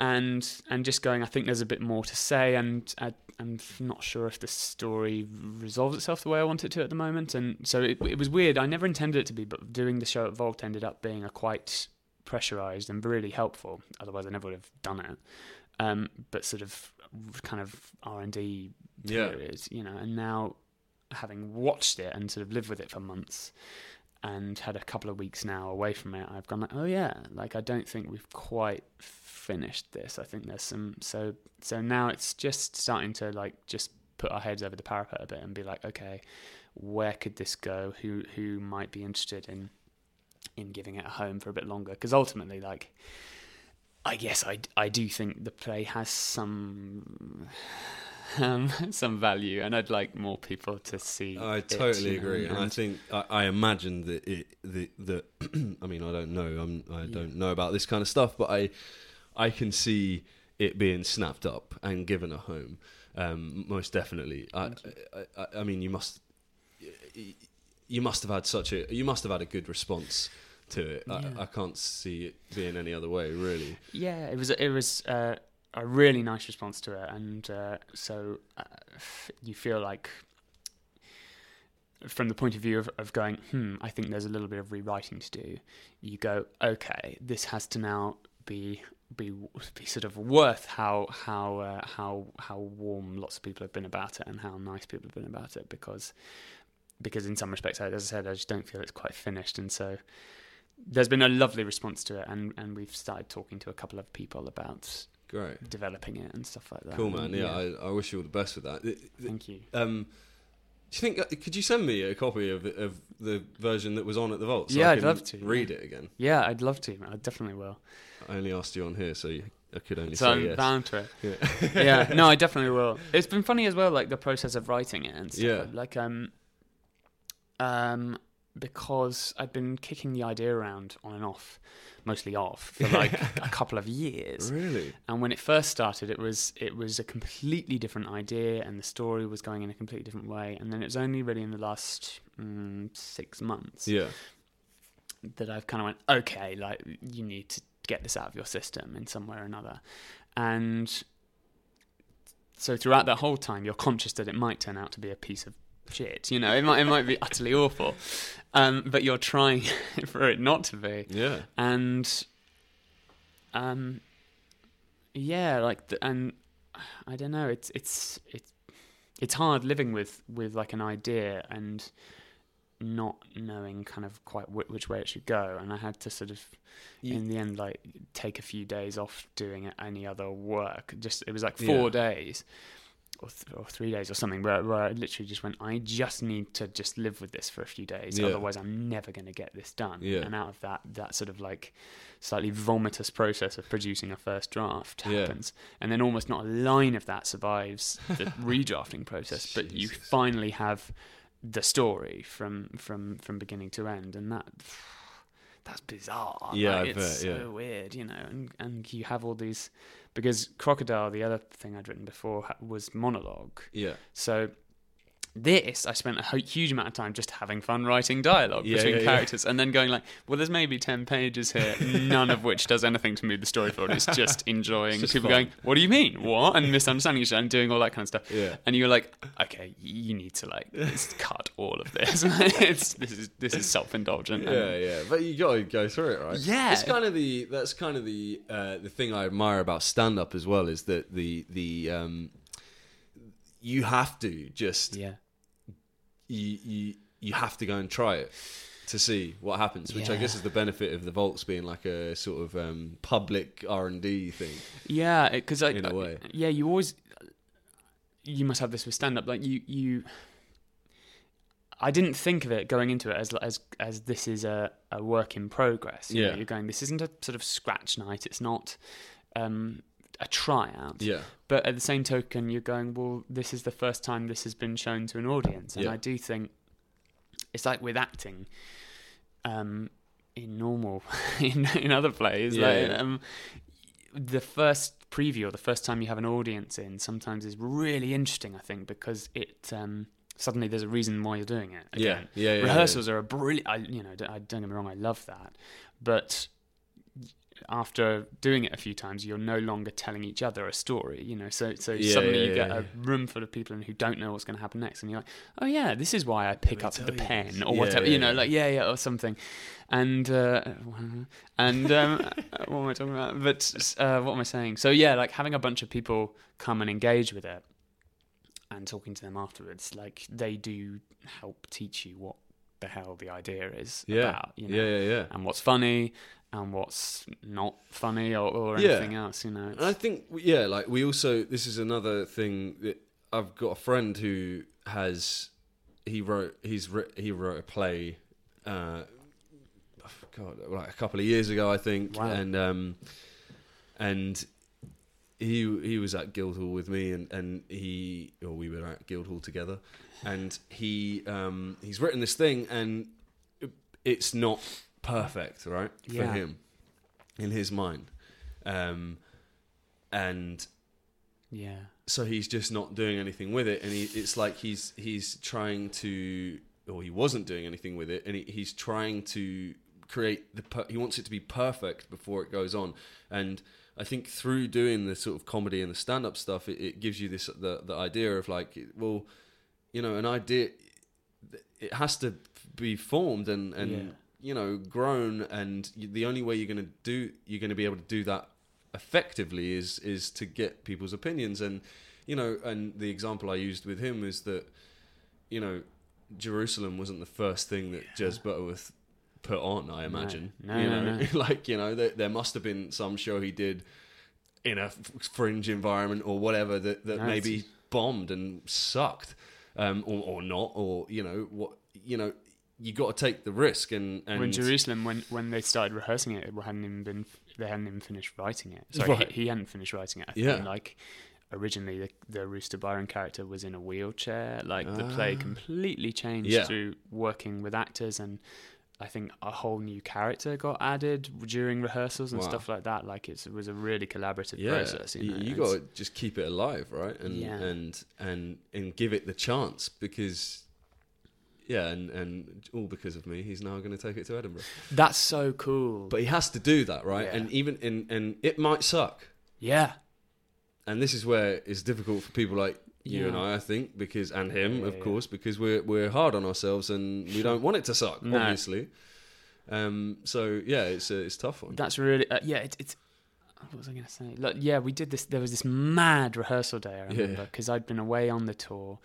Speaker 3: And and just going. I think there's a bit more to say, and I, I'm not sure if the story resolves itself the way I want it to at the moment. And so it, it was weird. I never intended it to be, but doing the show at Vault ended up being a quite pressurized and really helpful. Otherwise, I never would have done it. Um, but sort of kind of R and D
Speaker 1: Yeah.
Speaker 3: you know. And now having watched it and sort of lived with it for months. And had a couple of weeks now away from it, I've gone like, oh yeah, like I don't think we've quite finished this. I think there's some so so now it's just starting to like just put our heads over the parapet a bit and be like, okay, where could this go? Who who might be interested in in giving it a home for a bit longer? Because ultimately, like, I guess I I do think the play has some. Um, (laughs) some value, and I'd like more people to see.
Speaker 1: I
Speaker 3: it,
Speaker 1: totally
Speaker 3: you know,
Speaker 1: agree, and I think I, I imagine that it the the (clears throat) I mean I don't know I'm I
Speaker 3: Yeah.
Speaker 1: don't know about this kind of stuff, but I I can see it being snapped up and given a home, um, most definitely. I, I, I I mean you must you must have had such a you must have had a good response to it.
Speaker 3: Yeah.
Speaker 1: I, I can't see it being any other way, really.
Speaker 3: Yeah, it was it was uh, a really nice response to it, and uh, so uh, you feel like, from the point of view of, of going, hmm, I think there's a little bit of rewriting to do. You go, okay, this has to now be be be sort of worth how how uh, how how warm lots of people have been about it and how nice people have been about it because because in some respects, as I said, I just don't feel it's quite finished, and so there's been a lovely response to it, and, and we've started talking to a couple of people about
Speaker 1: Great,
Speaker 3: developing it and stuff like that.
Speaker 1: cool, man.
Speaker 3: And,
Speaker 1: Yeah, I, I wish you all the best with that.
Speaker 3: Thank you.
Speaker 1: Um, do you think? uh, Could you send me a copy of the, of the version that was on at the vault? So
Speaker 3: Yeah,
Speaker 1: I
Speaker 3: I'd love to,
Speaker 1: Read
Speaker 3: yeah.
Speaker 1: it again.
Speaker 3: Yeah, I'd love to. I definitely will.
Speaker 1: I only asked you on here, so you, I could only
Speaker 3: so
Speaker 1: say
Speaker 3: I'm
Speaker 1: yes.
Speaker 3: bound to it.
Speaker 1: Yeah. (laughs)
Speaker 3: yeah, no, I definitely will. It's been funny as well, like the process of writing it and stuff.
Speaker 1: Yeah.
Speaker 3: Like um, um, because I'd been kicking the idea around on and off, mostly off (laughs) for like a couple of years.
Speaker 1: Really?
Speaker 3: And when it first started, it was it was a completely different idea, and the story was going in a completely different way. And then it was only really in the last mm, six months
Speaker 1: Yeah.
Speaker 3: that I've kind of went, okay, like you need to get this out of your system in some way or another. And so throughout that whole time, you're conscious that it might turn out to be a piece of shit. You know, it might it might be utterly awful, um, but you're trying (laughs) for it not to be.
Speaker 1: Yeah.
Speaker 3: And um, yeah, like the, and I don't know. It's it's it's it's hard living with with like an idea and not knowing kind of quite wh- which way it should go and i had to sort of
Speaker 1: Ye-
Speaker 3: in the end like take a few days off doing any other work just it was like four
Speaker 1: Yeah.
Speaker 3: days or, th- or three days or something where, where i literally just went i just need to just live with this for a few days
Speaker 1: Yeah.
Speaker 3: otherwise i'm never going to get this done
Speaker 1: Yeah.
Speaker 3: and out of that that sort of like slightly vomitous process of producing a first draft
Speaker 1: Yeah.
Speaker 3: happens and then almost not a line of that survives the (laughs) redrafting process but you finally have the story from from from beginning to end and that that's bizarre
Speaker 1: Yeah,
Speaker 3: like, it's
Speaker 1: bet, yeah.
Speaker 3: so weird you know and and you have all these because crocodile the other thing i'd written before was monologue
Speaker 1: Yeah.
Speaker 3: so this, I spent a huge amount of time just having fun writing dialogue
Speaker 1: Yeah,
Speaker 3: between
Speaker 1: yeah, yeah.
Speaker 3: characters, and then going like, "Well, there's maybe ten pages here, none of which does anything to move the story forward. It's just (laughs) enjoying
Speaker 1: just
Speaker 3: people
Speaker 1: fun.
Speaker 3: going, "What do you mean? What?" and misunderstanding each other and doing all that kind of stuff.
Speaker 1: Yeah.
Speaker 3: And you're like, "Okay, you need to like (laughs) cut all of this. (laughs) it's this is this is self indulgent."
Speaker 1: Yeah, yeah, but you got to go through it, right?
Speaker 3: Yeah.
Speaker 1: it's kind of the that's kind of the uh, the thing I admire about stand up as well is that the the um, you have to just
Speaker 3: yeah,
Speaker 1: you you you have to go and try it to see what happens, which I guess is the benefit of the Vault's being like a sort of um, public R and D thing.
Speaker 3: Yeah, because I
Speaker 1: In a way.
Speaker 3: yeah, you always you must have this with stand up. Like you you, I didn't think of it going into it as as as this is a, a work in progress. You know,
Speaker 1: Yeah.
Speaker 3: you're going. This isn't a sort of scratch night. It's not. Um, a tryout,
Speaker 1: Yeah,
Speaker 3: but at the same token, you're going. Well, this is the first time this has been shown to an audience, and
Speaker 1: Yeah.
Speaker 3: I do think it's like with acting. Um, in normal, (laughs) in in other plays,
Speaker 1: Yeah,
Speaker 3: like,
Speaker 1: yeah.
Speaker 3: um, the first preview or the first time you have an audience in sometimes is really interesting. I think because it um, suddenly there's a reason why you're doing it.
Speaker 1: yeah,
Speaker 3: Again.
Speaker 1: yeah, yeah.
Speaker 3: Rehearsals are a brilliant. I, you know, don't, I, don't get me wrong, I love that, but after doing it a few times, you're no longer telling each other a story. You know, so so
Speaker 1: Yeah,
Speaker 3: suddenly
Speaker 1: yeah,
Speaker 3: you get
Speaker 1: yeah,
Speaker 3: a room full of people who don't know what's going to happen next, and you're like, oh yeah, this is why I pick up the
Speaker 1: you
Speaker 3: pen or whatever. you know, like yeah, yeah, or something. And uh, and um, (laughs) what am I talking about? But uh, what am I saying? So yeah, like having a bunch of people come and engage with it, and talking to them afterwards, like they do help teach you what the hell the idea is
Speaker 1: yeah,
Speaker 3: about. You know?
Speaker 1: yeah, yeah, yeah.
Speaker 3: and what's funny and what's not funny or, or
Speaker 1: Yeah.
Speaker 3: anything else. You know,
Speaker 1: And I think, yeah, like we also, this is another thing that I've got a friend who has, he wrote, he's writ, he wrote a play, uh, God, like a couple of years ago, I think,
Speaker 3: Wow.
Speaker 1: and um, and he he was at Guildhall with me, and and he or we were at Guildhall together, and he um he's written this thing, and it's not perfect, right, for
Speaker 3: Yeah.
Speaker 1: him, in his mind, um, and
Speaker 3: yeah,
Speaker 1: so he's just not doing anything with it and he, it's like he's he's trying to or he wasn't doing anything with it and he, he's trying to create the per- he wants it to be perfect before it goes on and i think through doing the sort of comedy and the stand-up stuff it, it gives you this the, the idea of like well you know an idea it has to be formed and and
Speaker 3: Yeah.
Speaker 1: You know grown and the only way you're going to do you're going to be able to do that effectively is is to get people's opinions. And you know and the example I used with him is that you know Jerusalem wasn't the first thing that Jez Butterworth put on I imagine.
Speaker 3: No,
Speaker 1: you
Speaker 3: no,
Speaker 1: know?
Speaker 3: no. (laughs)
Speaker 1: like you know there, there must have been some show he did in a fringe environment or whatever that that maybe bombed and sucked um or, or not or you know what you know you got to take the risk and and
Speaker 3: when Jerusalem, when when they started rehearsing it, it hadn't even been they hadn't even finished writing it. Sorry,
Speaker 1: Right.
Speaker 3: he, he hadn't finished writing it. I
Speaker 1: Yeah.
Speaker 3: think, like originally the, the Rooster Byron character was in a wheelchair. Like the play
Speaker 1: Ah.
Speaker 3: completely changed
Speaker 1: Yeah.
Speaker 3: through working with actors and. I think a whole new character got added during rehearsals and
Speaker 1: Wow.
Speaker 3: stuff like that. Like it's, it was a really collaborative
Speaker 1: yeah,
Speaker 3: process. You,
Speaker 1: you,
Speaker 3: know?
Speaker 1: you got to just keep it alive, right? And
Speaker 3: Yeah.
Speaker 1: and and and give it the chance because. Yeah, and, and all because of me, he's now going to take it to Edinburgh.
Speaker 3: That's so cool.
Speaker 1: But he has to do that, right?
Speaker 3: Yeah.
Speaker 1: And even in and it might suck.
Speaker 3: yeah,
Speaker 1: and this is where it's difficult for people like you and I, I think, because and him,
Speaker 3: Yeah,
Speaker 1: of
Speaker 3: yeah.
Speaker 1: course, because we're we're hard on ourselves and we don't want it to suck,
Speaker 3: No.
Speaker 1: obviously. Um, so yeah, it's a it's a tough one.
Speaker 3: That's really uh, yeah. It, it's what was I going to say? Like, yeah, we did this. There was this mad rehearsal day. I
Speaker 1: Yeah.
Speaker 3: remember because I'd been away on the tour,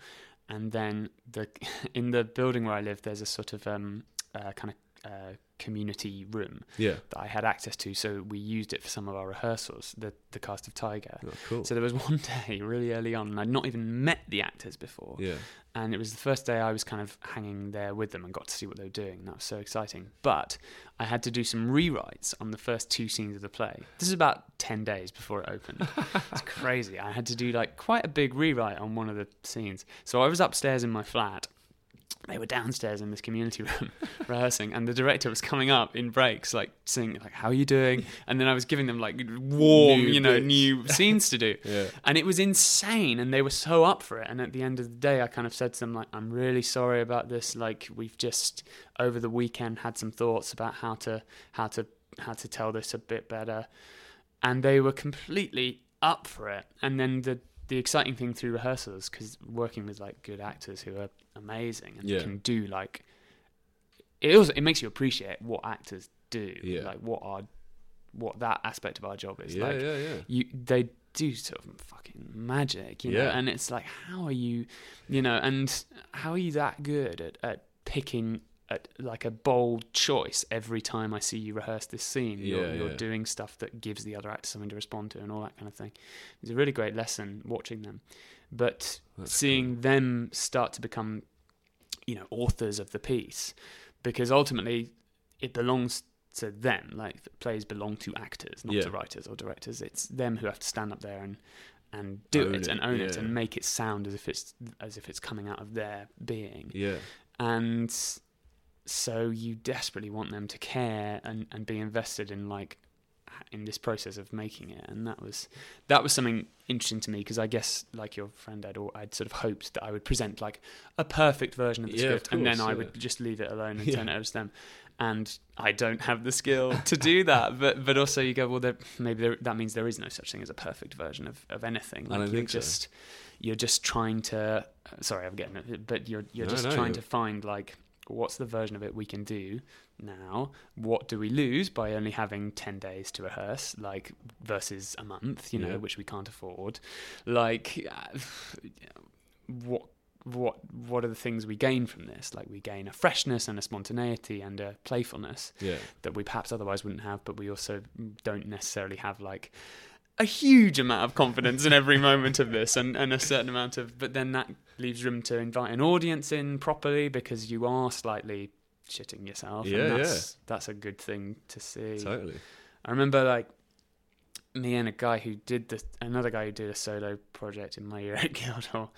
Speaker 3: and then the (laughs) in the building where I live, there's a sort of um uh, kind of uh, community room
Speaker 1: yeah,
Speaker 3: that I had access to. So we used it for some of our rehearsals. The the cast of Tiger.
Speaker 1: oh, cool.
Speaker 3: So there was (laughs) one day really early on, and I'd not even met the actors before
Speaker 1: yeah,
Speaker 3: and it was the first day I was kind of hanging there with them and got to see what they were doing. That was so exciting. But I had to do some rewrites on the first two scenes of the play. This is about 10 days before it opened. (laughs) it's crazy. I had to do like quite a big rewrite on one of the scenes. So I was upstairs in my flat. They were downstairs in this community (laughs) room rehearsing, and the director was coming up in breaks, like saying, "Like, how are you doing?" And then I was giving them like warm,
Speaker 1: New
Speaker 3: you know,
Speaker 1: bits.
Speaker 3: new (laughs) scenes to do.
Speaker 1: Yeah,
Speaker 3: and it was insane and they were so up for it. And at the end of the day i kind of said to them like i'm really sorry about this. Like we've just over the weekend had some thoughts about how to how to how to tell this a bit better. And they were completely up for it. And then the the exciting thing through rehearsals because working with like good actors who are amazing and
Speaker 1: Yeah.
Speaker 3: can do like it also it makes you appreciate what actors do
Speaker 1: Yeah.
Speaker 3: like what our what that aspect of our job is
Speaker 1: yeah,
Speaker 3: like
Speaker 1: yeah, yeah.
Speaker 3: you they do sort of fucking magic, you know.
Speaker 1: Yeah.
Speaker 3: And it's like, how are you, you know, and how are you that good at, at picking at like a bold choice every time I see you rehearse this scene? You're,
Speaker 1: Yeah,
Speaker 3: you're
Speaker 1: yeah.
Speaker 3: doing stuff that gives the other actor something to respond to and all that kind of thing. It's a really great lesson watching them, but
Speaker 1: That's
Speaker 3: seeing them start to become, you know, authors of the piece, because ultimately it belongs to them. Like plays belong to actors, not
Speaker 1: Yeah.
Speaker 3: to writers or directors. It's them who have to stand up there and and do
Speaker 1: Own
Speaker 3: it, and
Speaker 1: it,
Speaker 3: own it and make it sound as if it's as if it's coming out of their being.
Speaker 1: Yeah,
Speaker 3: And so you desperately want them to care and, and be invested in like in this process of making it and that was that was something interesting to me because I guess like your friend I'd al- I'd sort of hoped that I would present like a perfect version of the
Speaker 1: Yeah, of
Speaker 3: script and then
Speaker 1: course,
Speaker 3: I would just leave it alone (laughs) and
Speaker 1: Yeah.
Speaker 3: turn it over to them and I don't have the skill (laughs) to do that but but also you go well there, maybe there, that means there is no such thing as a perfect version of, of anything
Speaker 1: I don't
Speaker 3: you're
Speaker 1: think so.
Speaker 3: just you're just trying to sorry I'm getting it but you're you're
Speaker 1: No,
Speaker 3: just
Speaker 1: no,
Speaker 3: trying
Speaker 1: you're-
Speaker 3: to find like what's the version of it we can do now? What do we lose by only having 10 days to rehearse like versus a month you know
Speaker 1: Yeah.
Speaker 3: which we can't afford? Like uh, what what what are the things we gain from this? Like we gain a freshness and a spontaneity and a playfulness
Speaker 1: yeah,
Speaker 3: that we perhaps otherwise wouldn't have but we also don't necessarily have like a huge amount of confidence in every moment of this and, and a certain amount of but then that leaves room to invite an audience in properly because you are slightly shitting yourself
Speaker 1: Yeah,
Speaker 3: and that's that's a good thing to see
Speaker 1: totally.
Speaker 3: I remember like me and a guy who did the another guy who did a solo project in my year at (laughs) Guildhall.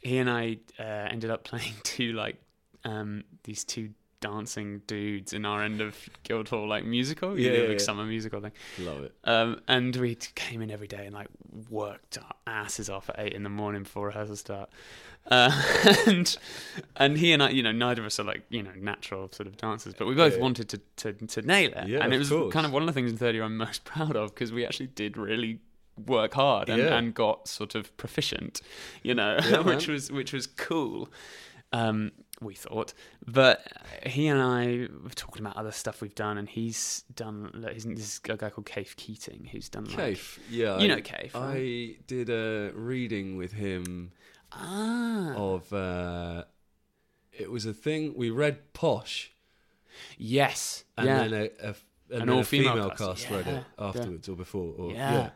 Speaker 3: He and I uh, ended up playing two like um, these two dancing dudes in our end of Guildhall like musical, you
Speaker 1: Yeah,
Speaker 3: know,
Speaker 1: yeah,
Speaker 3: like
Speaker 1: yeah.
Speaker 3: summer musical thing.
Speaker 1: Love it.
Speaker 3: Um, and we came in every day and like worked our asses off at eight in the morning before rehearsal start. Uh, (laughs) and and he and I, you know, neither of us are like you know natural sort of dancers, but we both wanted to, to to nail it.
Speaker 1: Yeah,
Speaker 3: and it was
Speaker 1: course.
Speaker 3: kind of one of the things in third year I'm most (laughs) proud of because we actually did really work hard and, and got sort of proficient, you know, (laughs) which was which was cool. Um, we thought, but he and I were talking about other stuff we've done, and he's done. like, He's, this a guy called Kaif Keating who's done like
Speaker 1: yeah,
Speaker 3: you know right?
Speaker 1: I did a reading with him
Speaker 3: ah,
Speaker 1: of. Uh, it was a thing we read Posh,
Speaker 3: yes,
Speaker 1: and
Speaker 3: yeah,
Speaker 1: then a, a and
Speaker 3: An
Speaker 1: a
Speaker 3: all-female
Speaker 1: female
Speaker 3: cast.
Speaker 1: cast read it afterwards or before. Or,
Speaker 3: Yeah.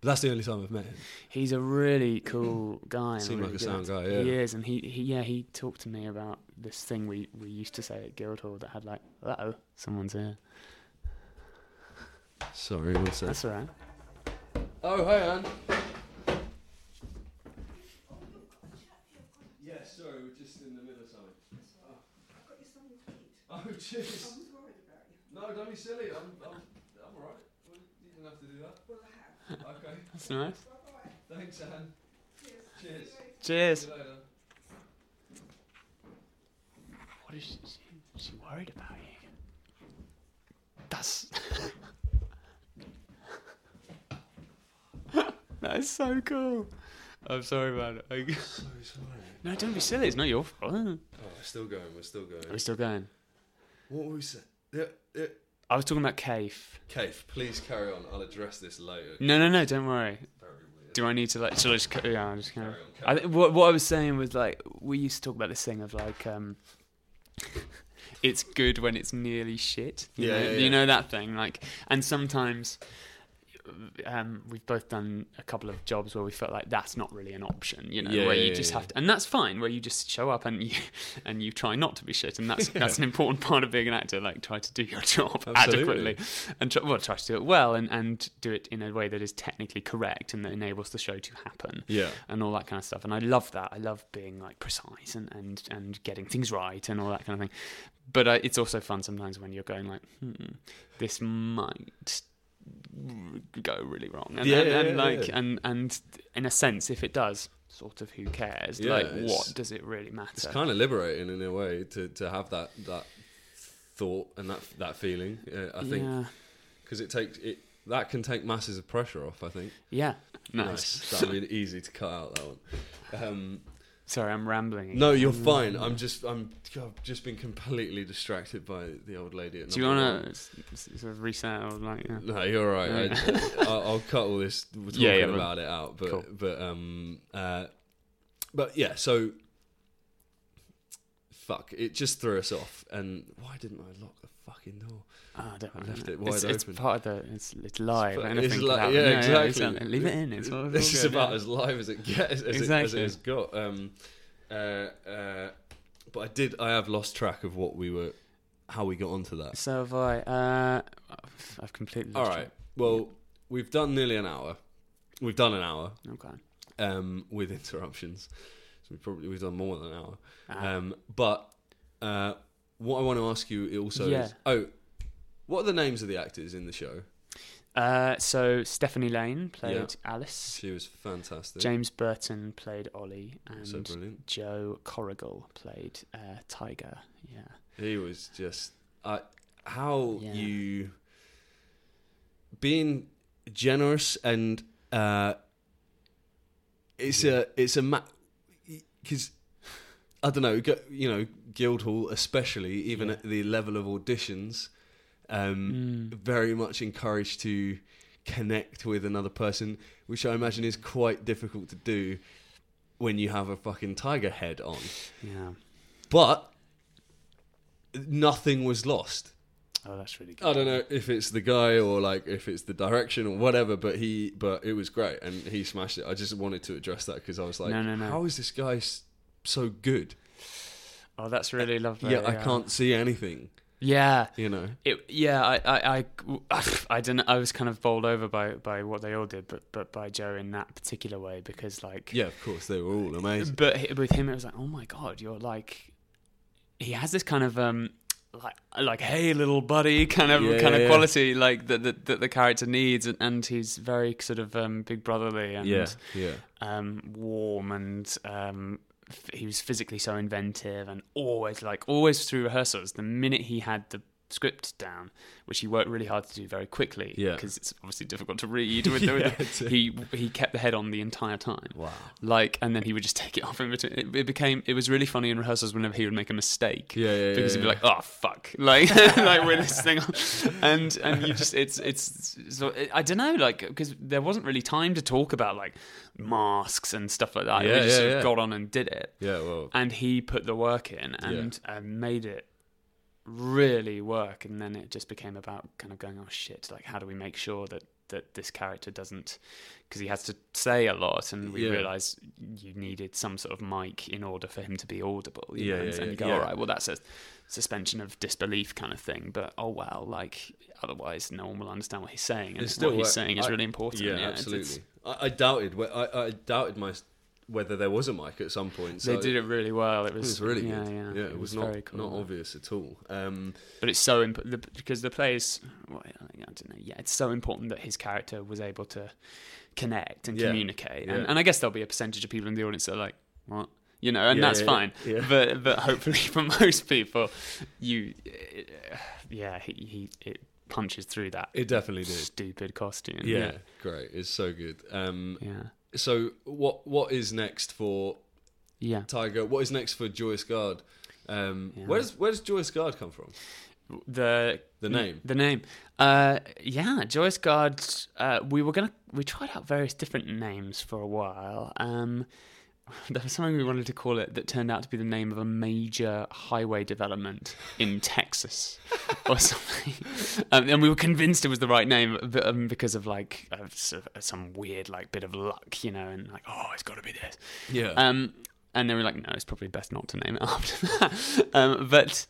Speaker 1: But that's the only time I've met him.
Speaker 3: He's a really cool guy. and
Speaker 1: Seemed like a
Speaker 3: good
Speaker 1: sound
Speaker 3: actor.
Speaker 1: guy,
Speaker 3: He is, and he, he yeah he talked to me about this thing we, we used to say at Guildhall that had like, uh oh, someone's here.
Speaker 1: Sorry, one sec.
Speaker 3: That's all right.
Speaker 1: Oh, hey, Anne. Yeah, sorry, we're just in the middle of something. Oh, oh cheers. No, don't be silly. I'm, I'm, I'm alright. Well, You didn't have to do that. Okay.
Speaker 3: That's nice.
Speaker 1: Thanks, Anne. Cheers.
Speaker 3: Cheers.
Speaker 1: See you later.
Speaker 3: What is she, is she worried about you? That's. (laughs) that is so cool. I'm sorry about it. I-
Speaker 1: So sorry.
Speaker 3: no, don't be silly. It's not your fault.
Speaker 1: Oh, we're still going. We're still
Speaker 3: Are we
Speaker 1: going.
Speaker 3: still going?
Speaker 1: What were we saying? Yeah, yeah.
Speaker 3: I was talking about Cave.
Speaker 1: Kate, please carry on. I'll address this later.
Speaker 3: No, no, no. Don't worry.
Speaker 1: Very weird.
Speaker 3: Do I need to like? Shall I just? ca- Yeah, I'm just kind
Speaker 1: Carry on.
Speaker 3: I th- what what I was saying was like we used to talk about this thing of like um, (laughs) it's good when it's nearly shit. You
Speaker 1: Yeah,
Speaker 3: know?
Speaker 1: yeah, yeah.
Speaker 3: you know that thing like, and sometimes. Um, we've both done a couple of jobs where we felt like that's not really an option, you know,
Speaker 1: Yeah,
Speaker 3: where you
Speaker 1: yeah,
Speaker 3: just
Speaker 1: yeah.
Speaker 3: have to, and that's fine, where you just show up and you (laughs) and you try not to be shit, and that's (laughs) that's an important part of being an actor, like try to do your (laughs) job
Speaker 1: Absolutely.
Speaker 3: adequately, and try, well, try to do it well, and and do it in a way that is technically correct and that enables the show to happen
Speaker 1: Yeah.
Speaker 3: and all that kind of stuff. And I love that. I love being like precise and and and getting things right and all that kind of thing. But uh, it's also fun sometimes when you're going like, hmm, this might go really wrong. And,
Speaker 1: Yeah,
Speaker 3: and, and
Speaker 1: yeah,
Speaker 3: like
Speaker 1: yeah.
Speaker 3: and and in a sense, if it does, sort of, who cares? Like, what does it really matter?
Speaker 1: It's kind of liberating in a way to, to have that that thought and that that feeling. Uh, I think because it takes it that can take masses of pressure off. I think.
Speaker 3: yeah, nice.
Speaker 1: That'll be easy to cut out that one. Um,
Speaker 3: Sorry, I'm rambling.
Speaker 1: no, you're fine. I'm just I'm I've just been completely distracted by the old lady. At
Speaker 3: Do you want to sort of reset or like? Yeah.
Speaker 1: No, you're all right. I, (laughs) I'll, I'll cut all this (laughs) talking
Speaker 3: Yeah, yeah,
Speaker 1: about it out. But
Speaker 3: Cool.
Speaker 1: but um uh, but yeah. So fuck, it just threw us off. And why didn't I lock the fucking door?
Speaker 3: Oh, I, don't
Speaker 1: I
Speaker 3: know.
Speaker 1: left it
Speaker 3: it's,
Speaker 1: wide
Speaker 3: it's
Speaker 1: open.
Speaker 3: part of the. It's it's live.
Speaker 1: But
Speaker 3: Anything
Speaker 1: it's like- yeah,
Speaker 3: No,
Speaker 1: exactly.
Speaker 3: exactly. Leave it in. It's
Speaker 1: this is
Speaker 3: good,
Speaker 1: about
Speaker 3: yeah.
Speaker 1: as live as it gets, as, it, as
Speaker 3: Exactly.
Speaker 1: it has got. Um, uh, uh, but I did. I have lost track of what we were, how we got onto that.
Speaker 3: So have I. Uh, I've completely.
Speaker 1: All
Speaker 3: right.
Speaker 1: right. Well, we've done nearly an hour. We've done an hour
Speaker 3: track. Okay.
Speaker 1: um, with interruptions. So we probably we've done more than an hour.
Speaker 3: Ah.
Speaker 1: Um, but uh, what I want to ask you also
Speaker 3: Yeah.
Speaker 1: is, oh, what are the names of the actors in the show?
Speaker 3: Uh, so Stephanie Lane played
Speaker 1: Yeah.
Speaker 3: Alice.
Speaker 1: She was fantastic.
Speaker 3: James Burton played Ollie,
Speaker 1: so
Speaker 3: and
Speaker 1: brilliant.
Speaker 3: Joe Corrigal played uh, Tiger. Yeah.
Speaker 1: He was just I how
Speaker 3: Yeah.
Speaker 1: you being generous and uh it's a it's a because I don't know you know Guildhall especially even
Speaker 3: Yeah.
Speaker 1: at the level of auditions um
Speaker 3: Mm.
Speaker 1: very much encouraged to connect with another person which I imagine is quite difficult to do when you have a fucking tiger head on
Speaker 3: Yeah.
Speaker 1: but nothing was lost.
Speaker 3: Oh, that's really good.
Speaker 1: I don't know if it's the guy or like if it's the direction or whatever, but he, but it was great and he smashed it. I just wanted to address that because I was like,
Speaker 3: No, no, no.
Speaker 1: how is this guy so good?
Speaker 3: Oh, that's really lovely.
Speaker 1: yeah, I can't see anything.
Speaker 3: Yeah.
Speaker 1: You know,
Speaker 3: It, yeah, I, I, I, (laughs) I don't know. I was kind of bowled over by, by what they all did, but, but by Joe in that particular way because, like,
Speaker 1: yeah, of course they were all amazing.
Speaker 3: But with him, it was like, oh my god, you're like, he has this kind of um, like like hey little buddy kind of
Speaker 1: Yeah,
Speaker 3: kind of
Speaker 1: yeah.
Speaker 3: quality like that that that the character needs, and, and he's very sort of um, big brotherly and
Speaker 1: Yeah, yeah,
Speaker 3: um, warm and um, he was physically so inventive and always like always through rehearsals. The minute he had the script down, which he worked really hard to do very quickly,
Speaker 1: Yeah.
Speaker 3: because it's obviously difficult to read. With (laughs)
Speaker 1: Yeah,
Speaker 3: the- he he kept the head on the entire time.
Speaker 1: Wow,
Speaker 3: like and then he would just (laughs) take it off in between. It, it became it was really funny in rehearsals whenever he would make a mistake.
Speaker 1: Yeah, yeah,
Speaker 3: because
Speaker 1: yeah,
Speaker 3: he'd be like oh fuck. (laughs) Like like with this thing on. and and you just it's it's so i don't know like because there wasn't really time to talk about like masks and stuff like that.
Speaker 1: Yeah,
Speaker 3: we just
Speaker 1: yeah,
Speaker 3: sort of got on and did it.
Speaker 1: Yeah, well,
Speaker 3: and he put the work in and and made it really work, and then it just became about kind of going, oh shit, like how do we make sure that that this character doesn't because he has to say a lot and we
Speaker 1: Yeah.
Speaker 3: realized you needed some sort of mic in order for him to be audible you
Speaker 1: Yeah,
Speaker 3: know?
Speaker 1: yeah,
Speaker 3: and,
Speaker 1: yeah,
Speaker 3: you go all right well that's a suspension of disbelief kind of thing but oh well like otherwise no one will understand what he's saying and
Speaker 1: It's still
Speaker 3: what he's saying is
Speaker 1: I-
Speaker 3: really important
Speaker 1: Yeah, absolutely. I, I doubted. I, I doubted my whether there was a mic at some point. So they
Speaker 3: did it really well it
Speaker 1: It
Speaker 3: was,
Speaker 1: was really
Speaker 3: yeah,
Speaker 1: good.
Speaker 3: yeah, yeah.
Speaker 1: it, was, not
Speaker 3: very cool
Speaker 1: not obvious at all. Um,
Speaker 3: but it's so important because the players well, I don't know yeah it's so important that his character was able to connect and
Speaker 1: Yeah.
Speaker 3: communicate and,
Speaker 1: Yeah.
Speaker 3: and I guess there'll be a percentage of people in the audience that are like what you know and
Speaker 1: Yeah,
Speaker 3: that's
Speaker 1: yeah,
Speaker 3: fine
Speaker 1: yeah. (laughs)
Speaker 3: but but hopefully (laughs) for most people you yeah he, he it punches through that
Speaker 1: it definitely did.
Speaker 3: stupid costume
Speaker 1: Yeah, great. It's so good. Um,
Speaker 3: yeah
Speaker 1: so what what is next for
Speaker 3: yeah
Speaker 1: Tiger? What is next for Joyous Gard? Um,
Speaker 3: Yeah.
Speaker 1: Where does where does Joyous Gard come from?
Speaker 3: the
Speaker 1: The name.
Speaker 3: the name uh yeah Joyous Gard uh we were gonna we tried out various different names for a while um (laughs) there was something we wanted to call it that turned out to be the name of a major highway development in Texas or (laughs) something. Um, and we were convinced it was the right name but, um, because of like uh, some weird like bit of luck, you know, and like, oh, it's got to be this.
Speaker 1: Yeah.
Speaker 3: Um, and they were like, no, it's probably best not to name it (laughs) after that. um, but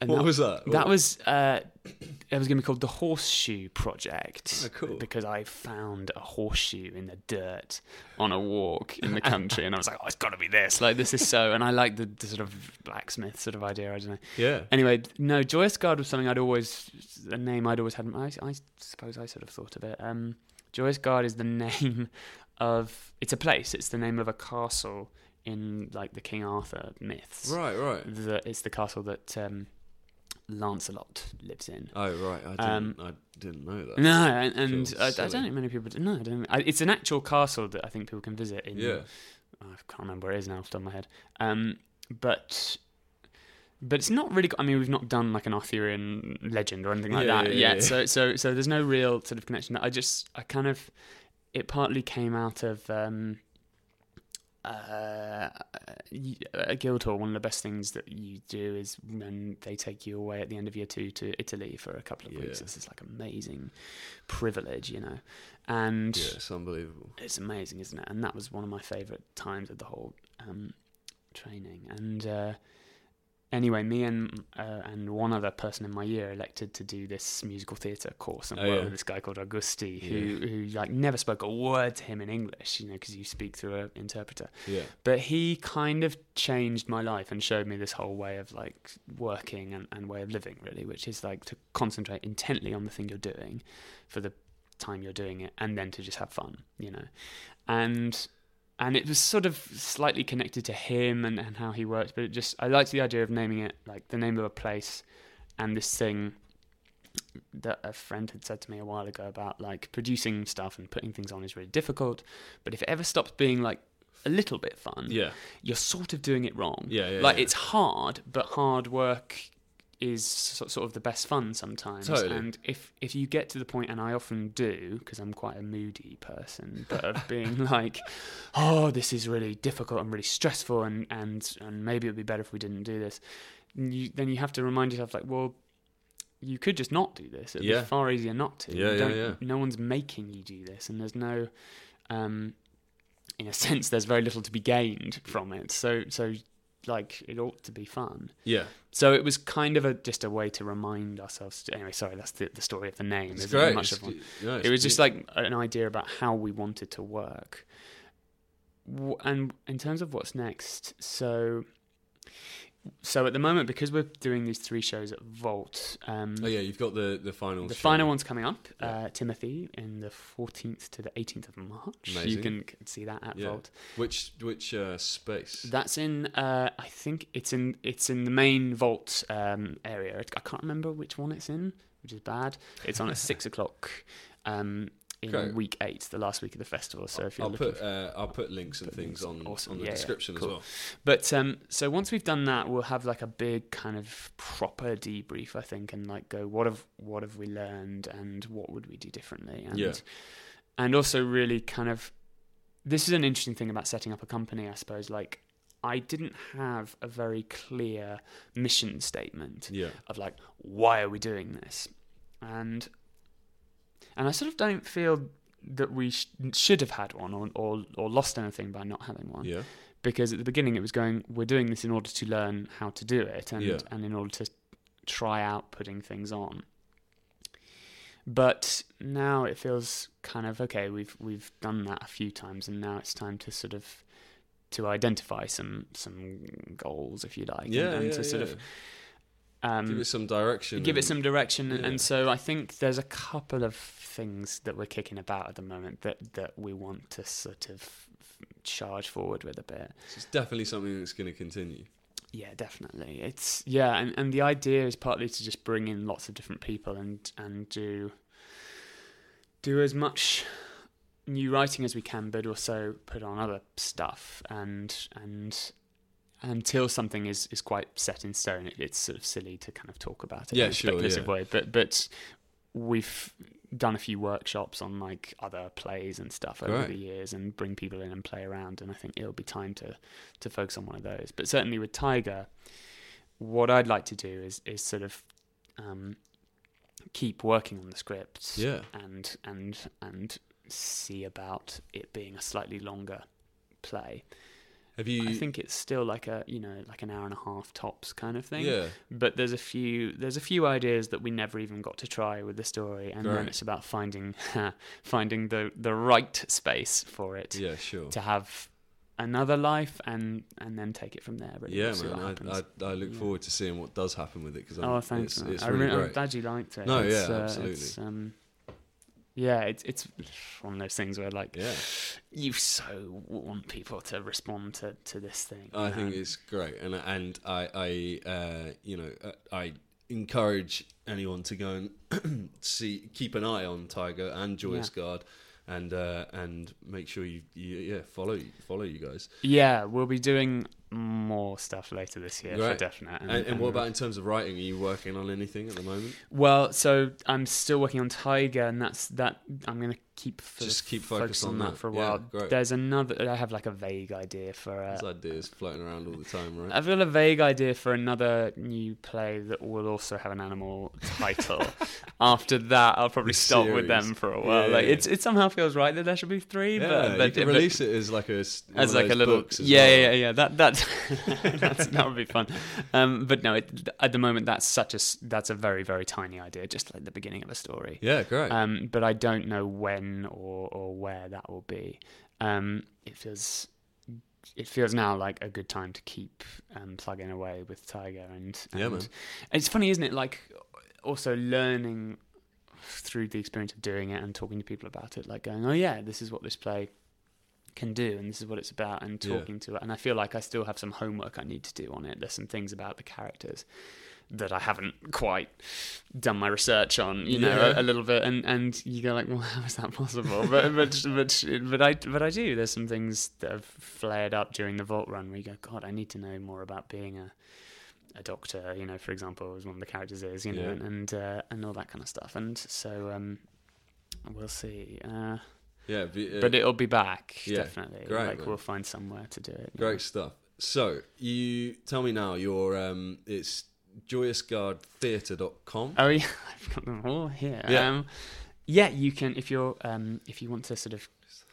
Speaker 3: and
Speaker 1: what
Speaker 3: that,
Speaker 1: was that?
Speaker 3: that was uh, it was going to be called the Horseshoe Project.
Speaker 1: Oh, cool.
Speaker 3: Because I found a horseshoe in the dirt on a walk in the country, and I was like, "Oh, it's got to be this! Like, this is so." And I like the, the sort of blacksmith sort of idea. I don't know.
Speaker 1: yeah.
Speaker 3: Anyway, no, Joyous Gard was something I'd always a name I'd always had. I, I suppose I sort of thought of it. Um, Joyous Gard is the (laughs) name of it's a place. It's the name of a castle in like the King Arthur myths.
Speaker 1: Right. Right.
Speaker 3: The, it's the castle that um, Lancelot lives in.
Speaker 1: Oh right. I didn't.
Speaker 3: Um,
Speaker 1: I didn't know that.
Speaker 3: No, and, and I, I don't think many people. No, I don't. I, it's an actual castle that I think people can visit. In,
Speaker 1: Yeah.
Speaker 3: I can't remember where it is now off the top of my head. Um, but but it's not really. I mean, we've not done like an Arthurian legend or anything like
Speaker 1: Yeah,
Speaker 3: that
Speaker 1: yeah,
Speaker 3: yet.
Speaker 1: yeah.
Speaker 3: So so so there's no real sort of connection. I just I kind of it partly came out of. Um, uh, at Guildhall, one of the best things that you do is when they take you away at the end of year two to Italy for a couple of weeks.
Speaker 1: Yeah.
Speaker 3: This is like amazing privilege, you know, and
Speaker 1: Yeah. It's unbelievable.
Speaker 3: it's amazing, isn't it? And that was one of my favourite times of the whole um, training. And uh, anyway, me and uh, and one other person in my year elected to do this musical theatre course and
Speaker 1: Oh,
Speaker 3: work
Speaker 1: yeah.
Speaker 3: with this guy called Augusti, who who like never spoke a word to him in English, you know, because you speak through an interpreter.
Speaker 1: Yeah.
Speaker 3: But he kind of changed my life and showed me this whole way of like working and, and way of living, really, which is like to concentrate intently on the thing you're doing for the time you're doing it and then to just have fun, you know. And and it was sort of slightly connected to him and, and how he worked, but it just I liked the idea of naming it like the name of a place and this thing that a friend had said to me a while ago about like producing stuff and putting things on is really difficult, but if it ever stops being like a little bit fun,
Speaker 1: Yeah.
Speaker 3: you're sort of doing it wrong.
Speaker 1: Yeah, yeah,
Speaker 3: like
Speaker 1: yeah.
Speaker 3: it's hard, but hard work is sort of the best fun sometimes.
Speaker 1: Totally.
Speaker 3: And if if you get to the point, and I often do, because I'm quite a moody person, but of (laughs) being like, oh, this is really difficult and really stressful, and and and maybe it'd be better if we didn't do this. You, then you have to remind yourself, like, well. You could just not do this. It'd
Speaker 1: Yeah.
Speaker 3: be far easier not to.
Speaker 1: Yeah, yeah, yeah.
Speaker 3: No one's making you do this, and there's no, um, in a sense, there's very little to be gained from it. So, so like it ought to be fun.
Speaker 1: Yeah.
Speaker 3: So it was kind of a just a way to remind ourselves. To, anyway, sorry, that's the, the story of the name.
Speaker 1: It's great.
Speaker 3: Much
Speaker 1: It's-
Speaker 3: of one.
Speaker 1: it's
Speaker 3: It was just like an idea about how we wanted to work. W- And in terms of what's next, so so at the moment because we're doing these three shows at Vault, um,
Speaker 1: Oh yeah, you've got the the final.
Speaker 3: the
Speaker 1: show.
Speaker 3: final one's coming up,
Speaker 1: Yeah.
Speaker 3: uh, Timothy, in the 14th to the 18th of March. You can see that at
Speaker 1: Yeah.
Speaker 3: Vault.
Speaker 1: Which which uh, space?
Speaker 3: That's in. Uh, I think it's in. It's in the main vault um, area. I can't remember which one it's in, which is bad. It's on at (laughs) six o'clock um, in
Speaker 1: Great.
Speaker 3: week eight, the last week of the festival. So if you're
Speaker 1: I'll
Speaker 3: looking,
Speaker 1: put uh, I'll put links and
Speaker 3: put
Speaker 1: things
Speaker 3: links.
Speaker 1: on
Speaker 3: Awesome.
Speaker 1: on the
Speaker 3: Yeah, yeah.
Speaker 1: description
Speaker 3: Cool.
Speaker 1: as well.
Speaker 3: but um, so once we've done that, we'll have like a big kind of proper debrief, I think, and like go what have what have we learned and what would we do differently, and
Speaker 1: Yeah.
Speaker 3: and also really kind of this is an interesting thing about setting up a company, I suppose. Like I didn't have a very clear mission statement
Speaker 1: Yeah.
Speaker 3: of like why are we doing this and and I sort of don't feel that we sh- should have had one or, or or lost anything by not having one
Speaker 1: Yeah.
Speaker 3: because at the beginning it was going we're doing this in order to learn how to do it and
Speaker 1: Yeah.
Speaker 3: and in order to try out putting things on but now it feels kind of okay we've we've done that a few times and now it's time to sort of to identify some some goals if you like
Speaker 1: Yeah.
Speaker 3: and, and
Speaker 1: yeah,
Speaker 3: to sort
Speaker 1: yeah.
Speaker 3: of um,
Speaker 1: give it some direction.
Speaker 3: give it some direction and-
Speaker 1: yeah.
Speaker 3: and so i think there's a couple of things that we're kicking about at the moment that that we want to sort of charge forward with a bit
Speaker 1: It's definitely something that's going to continue.
Speaker 3: yeah definitely it's yeah and, and the idea is partly to just bring in lots of different people and and do do as much new writing as we can but also put on other stuff and and until something is, is quite set in stone, it, it's sort of silly to kind of talk about it
Speaker 1: Yeah,
Speaker 3: in a
Speaker 1: sure,
Speaker 3: speculative
Speaker 1: yeah.
Speaker 3: way. But but we've done a few workshops on like other plays and stuff over
Speaker 1: Right.
Speaker 3: the years, and bring people in and play around. And I think it'll be time to to focus on one of those. But certainly with Tiger, what I'd like to do is is sort of um, keep working on the script
Speaker 1: Yeah.
Speaker 3: and and and see about it being a slightly longer play.
Speaker 1: Have you?
Speaker 3: I think it's still like a you know like an hour and a half tops kind of thing.
Speaker 1: Yeah.
Speaker 3: But there's a few there's a few ideas that we never even got to try with the story, and then it's about finding (laughs) finding the the right space for it
Speaker 1: Yeah. Sure.
Speaker 3: to have another life and and then take it from there. Really,
Speaker 1: Yeah,
Speaker 3: We'll
Speaker 1: man. I. I, I look
Speaker 3: Yeah.
Speaker 1: forward to seeing what does happen with it because
Speaker 3: oh, thanks.
Speaker 1: It's, it's
Speaker 3: I
Speaker 1: really
Speaker 3: re- I'm
Speaker 1: great.
Speaker 3: glad you liked it.
Speaker 1: No,
Speaker 3: It's,
Speaker 1: yeah,
Speaker 3: uh,
Speaker 1: absolutely.
Speaker 3: Yeah, it's it's one of those things where like
Speaker 1: Yeah,
Speaker 3: you so want people to respond to, to this thing.
Speaker 1: I think it's great, and and I I uh, you know uh, I encourage anyone to go and (clears throat) see keep an eye on Tiger and Joyous Gard, and uh, and make sure you, you yeah follow follow you guys.
Speaker 3: Yeah, we'll be doing more stuff later this year
Speaker 1: Right.
Speaker 3: for definite.
Speaker 1: And, and what about in terms of writing? Are you working on anything at the moment?
Speaker 3: Well, so I'm still working on Tiger, and that's that. I'm gonna keep sort
Speaker 1: Just keep
Speaker 3: focus on
Speaker 1: on
Speaker 3: that
Speaker 1: that.
Speaker 3: for a
Speaker 1: Yeah,
Speaker 3: while.
Speaker 1: great.
Speaker 3: There's another. I have like a vague idea for. Uh,
Speaker 1: There's ideas floating around all the time, right?
Speaker 3: I've got a vague idea for another new play that will also have an animal title. (laughs) After that, I'll probably
Speaker 1: The
Speaker 3: stop with them for a while.
Speaker 1: Yeah,
Speaker 3: like
Speaker 1: yeah.
Speaker 3: it's it somehow feels right that there should be three,
Speaker 1: yeah,
Speaker 3: but,
Speaker 1: you
Speaker 3: but,
Speaker 1: release it as like a
Speaker 3: as like a little
Speaker 1: books as
Speaker 3: yeah,
Speaker 1: well.
Speaker 3: yeah yeah that that that's, (laughs) that would be fun um but no it, at the moment that's such a that's a very very tiny idea just like the beginning of a story
Speaker 1: Yeah, great.
Speaker 3: um but i don't know when or or where that will be. Um it feels it feels now like a good time to keep um plugging away with tiger and, and
Speaker 1: Yeah, man.
Speaker 3: it's funny isn't it? Like also learning through the experience of doing it and talking to people about it like going oh yeah this is what this play can do and this is what it's about and
Speaker 1: Yeah.
Speaker 3: talking to it. And i feel like i still have some homework i need to do on it. There's some things about the characters that i haven't quite done my research on you know
Speaker 1: Yeah.
Speaker 3: a, a little bit and and you go like well how is that possible but (laughs) but but but i but i do there's some things that have flared up during the vault run where you go god i need to know more about being a a doctor, you know, for example, as one of the characters is, you know,
Speaker 1: Yeah.
Speaker 3: and and, uh, and all that kind of stuff. And so um, we'll see. Uh,
Speaker 1: yeah, be- uh,
Speaker 3: but it'll be back
Speaker 1: yeah,
Speaker 3: definitely.
Speaker 1: great,
Speaker 3: like
Speaker 1: man.
Speaker 3: we'll find somewhere to do it.
Speaker 1: Great stuff. So you tell me now. Your um, it's joyousgardtheatre.com.
Speaker 3: Oh yeah, (laughs) I've got them all here.
Speaker 1: Yeah.
Speaker 3: Um, yeah, you can if you're um, if you want to sort of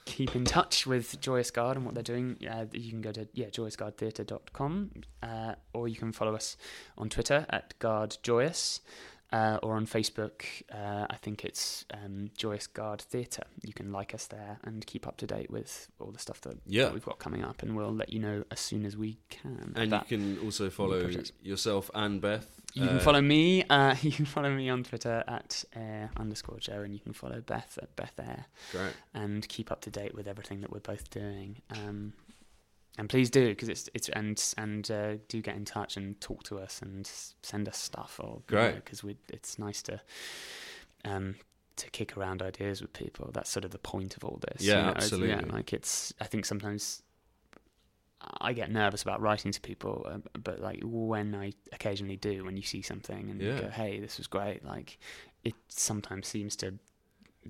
Speaker 3: keep in touch with Joyous Gard and what they're doing, uh, you can go to yeah joyousgardtheatre.com uh, or you can follow us on Twitter at Gard Joyous. Uh, or on Facebook, uh, I think it's um, Joyous Gard Theatre. You can like us there and keep up to date with all the stuff that,
Speaker 1: Yeah.
Speaker 3: that we've got coming up, and we'll let you know as soon as we can.
Speaker 1: And you can also follow yourself and Beth.
Speaker 3: you can
Speaker 1: uh,
Speaker 3: follow me. Uh, (laughs) you can follow me on Twitter at eyre underscore Joe, and you can follow Beth at Beth Eyre,
Speaker 1: Great.
Speaker 3: and keep up to date with everything that we're both doing. Um, and please do because it's it's and and uh, do get in touch and talk to us and send us stuff or
Speaker 1: Great.
Speaker 3: because we it's nice to um to kick around ideas with people. That's sort of the point of all this.
Speaker 1: Yeah,
Speaker 3: you know,
Speaker 1: absolutely.
Speaker 3: Yeah, like it's I think sometimes I get nervous about writing to people, uh, but like when I occasionally do, when you see something and
Speaker 1: Yeah.
Speaker 3: you go, "Hey, this was great," like it sometimes seems to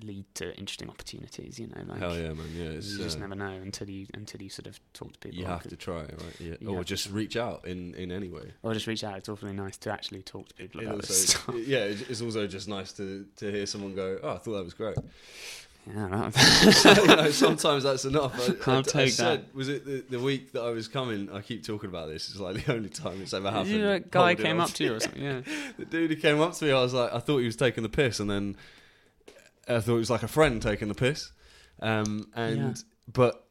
Speaker 3: lead to interesting opportunities. You know, like
Speaker 4: Hell yeah, man. Yeah, it's,
Speaker 3: you just
Speaker 4: uh,
Speaker 3: never know until you until you sort of talk to people.
Speaker 4: you have to try right? Yeah, or just reach out in in any way.
Speaker 3: or just reach out. It's awfully nice to actually talk to people
Speaker 4: It
Speaker 3: about this stuff.
Speaker 4: yeah, it's also just nice to to hear someone go, "Oh, I thought that was great."
Speaker 3: Yeah, (laughs)
Speaker 4: so, you know, sometimes that's enough. I, I-
Speaker 3: I'll
Speaker 4: I
Speaker 3: take
Speaker 4: said, Was it the, the week that I was coming? I keep talking about this. It's like the only time it's ever happened.
Speaker 3: you know, a guy came up to you or something. Yeah. (laughs)
Speaker 4: the dude who came up to me, I was like, I thought he was taking the piss, and then I thought it was like a friend taking the piss. Um, and
Speaker 3: Yeah.
Speaker 4: but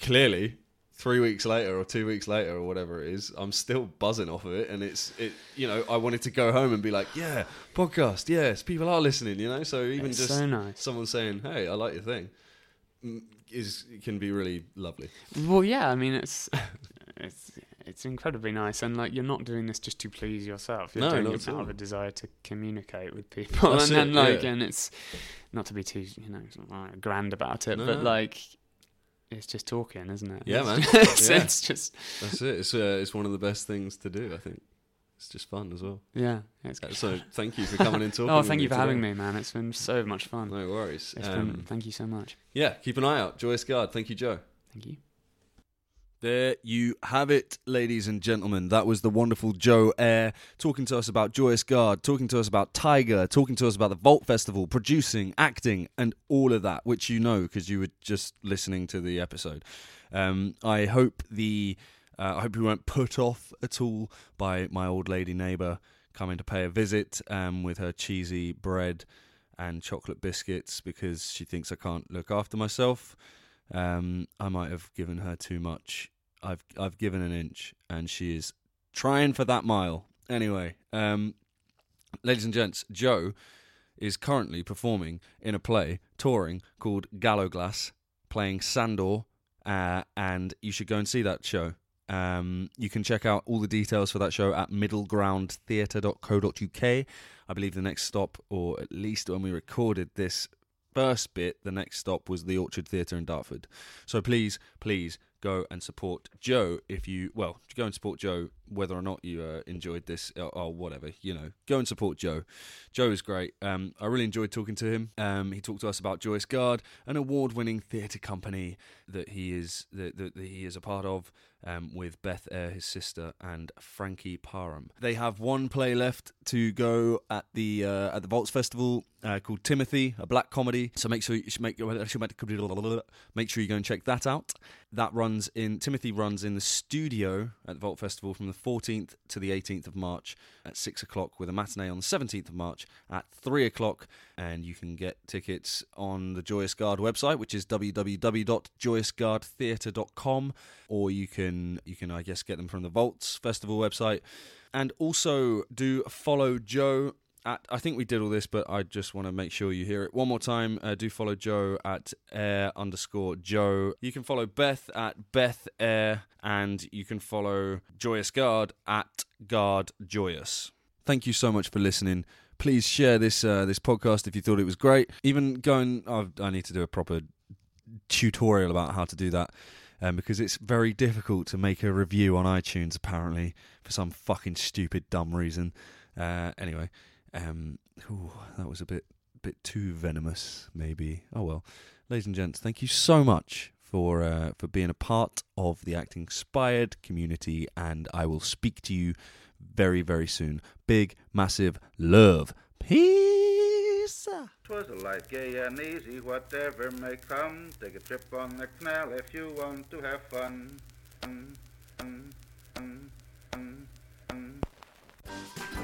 Speaker 4: clearly, three weeks later or two weeks later or whatever it is, I'm still buzzing off of it, and it's it. You know, I wanted to go home and be like, yeah, podcast, yes, people are listening. You know, so even
Speaker 3: It's
Speaker 4: just
Speaker 3: so nice.
Speaker 4: someone saying, hey, I like your thing, mm, is can be really lovely.
Speaker 3: Well, yeah. I mean, it's (laughs) it's it's incredibly nice, and like you're not doing this just to please yourself. You're
Speaker 4: No,
Speaker 3: doing it out of a desire to communicate with people,
Speaker 4: That's
Speaker 3: and then like,
Speaker 4: yeah.
Speaker 3: and it's not to be too you know uh, grand about it,
Speaker 4: No,
Speaker 3: but like. It's just talking, isn't it?
Speaker 4: Yeah,
Speaker 3: It's
Speaker 4: man. (laughs)
Speaker 3: just-
Speaker 4: Yeah.
Speaker 3: it's just
Speaker 4: That's it. It's uh, it's one of the best things to do. I think it's just fun as well.
Speaker 3: yeah. It's
Speaker 4: Uh, So thank you for coming and (laughs) talking.
Speaker 3: oh, thank you for having me, man. It's been so much fun.
Speaker 4: No worries.
Speaker 3: It's
Speaker 4: Um,
Speaker 3: been, thank you so much.
Speaker 4: yeah, keep an eye out. Joyous Gard. Thank you, Joe.
Speaker 3: Thank you.
Speaker 1: There you have it, ladies and gentlemen. That was the wonderful Joe Eyre talking to us about Joyous Gard, talking to us about Tiger, talking to us about the Vault Festival, producing, acting, and all of that, which you know because you were just listening to the episode. Um, I hope the uh, I hope you weren't put off at all by my old lady neighbour coming to pay a visit um, with her cheesy bread and chocolate biscuits because she thinks I can't look after myself. Um, I might have given her too much. I've I've given an inch, and she is trying for that mile. Anyway, um, ladies and gents, Joe is currently performing in a play touring called Gallowglass, playing Sandor, uh, and you should go and see that show. Um, you can check out all the details for that show at middlegroundtheatre.co.uk. I believe the next stop, or at least when we recorded this first bit, the next stop was the Orchard Theatre in Dartford. So please, please go and support Joe if you, well, go and support Joe whether or not you uh, enjoyed this or, or whatever, you know, go and support Joe. Joe is great. Um, I really enjoyed talking to him. Um, he talked to us about Joyous Gard, an award-winning theatre company that he is that, that, that he is a part of. Um, with Beth Eyre, his sister, and Frankie Parham. They have one play left to go at the uh, at the Vaults Festival uh, called Timothy, a black comedy. So make sure you make make sure you go and check that out. That runs in Timothy runs in the studio at the Vault Festival from the 14th to the 18th of March at six o'clock, with a matinee on the 17th of March at three o'clock. And you can get tickets on the Joyous Gard website, which is www.joyousgardtheatre.com, or you can you can I guess get them from the Vaults Festival website. And also do follow Joe at, I think we did all this, but I just want to make sure you hear it one more time. Uh, do follow Joe at eyre underscore Joe. You can follow Beth at Beth Eyre, and you can follow Joyous Gard at Gard Joyous. Thank you so much for listening. Please share this uh, this podcast if you thought it was great. Even going, I need to do a proper tutorial about how to do that. Um, because it's very difficult to make a review on iTunes, apparently, for some fucking stupid, dumb reason. Uh, anyway, um, ooh, that was a bit bit too venomous, maybe. Oh well, ladies and gents, thank you so much for uh, for being a part of the Acting Inspired community, and I will speak to you very, very soon. Big, massive love. Peace.
Speaker 2: Twas a light, gay and easy, whatever may come. Take a trip on the canal if you want to have fun. Mm, mm, mm, mm, mm.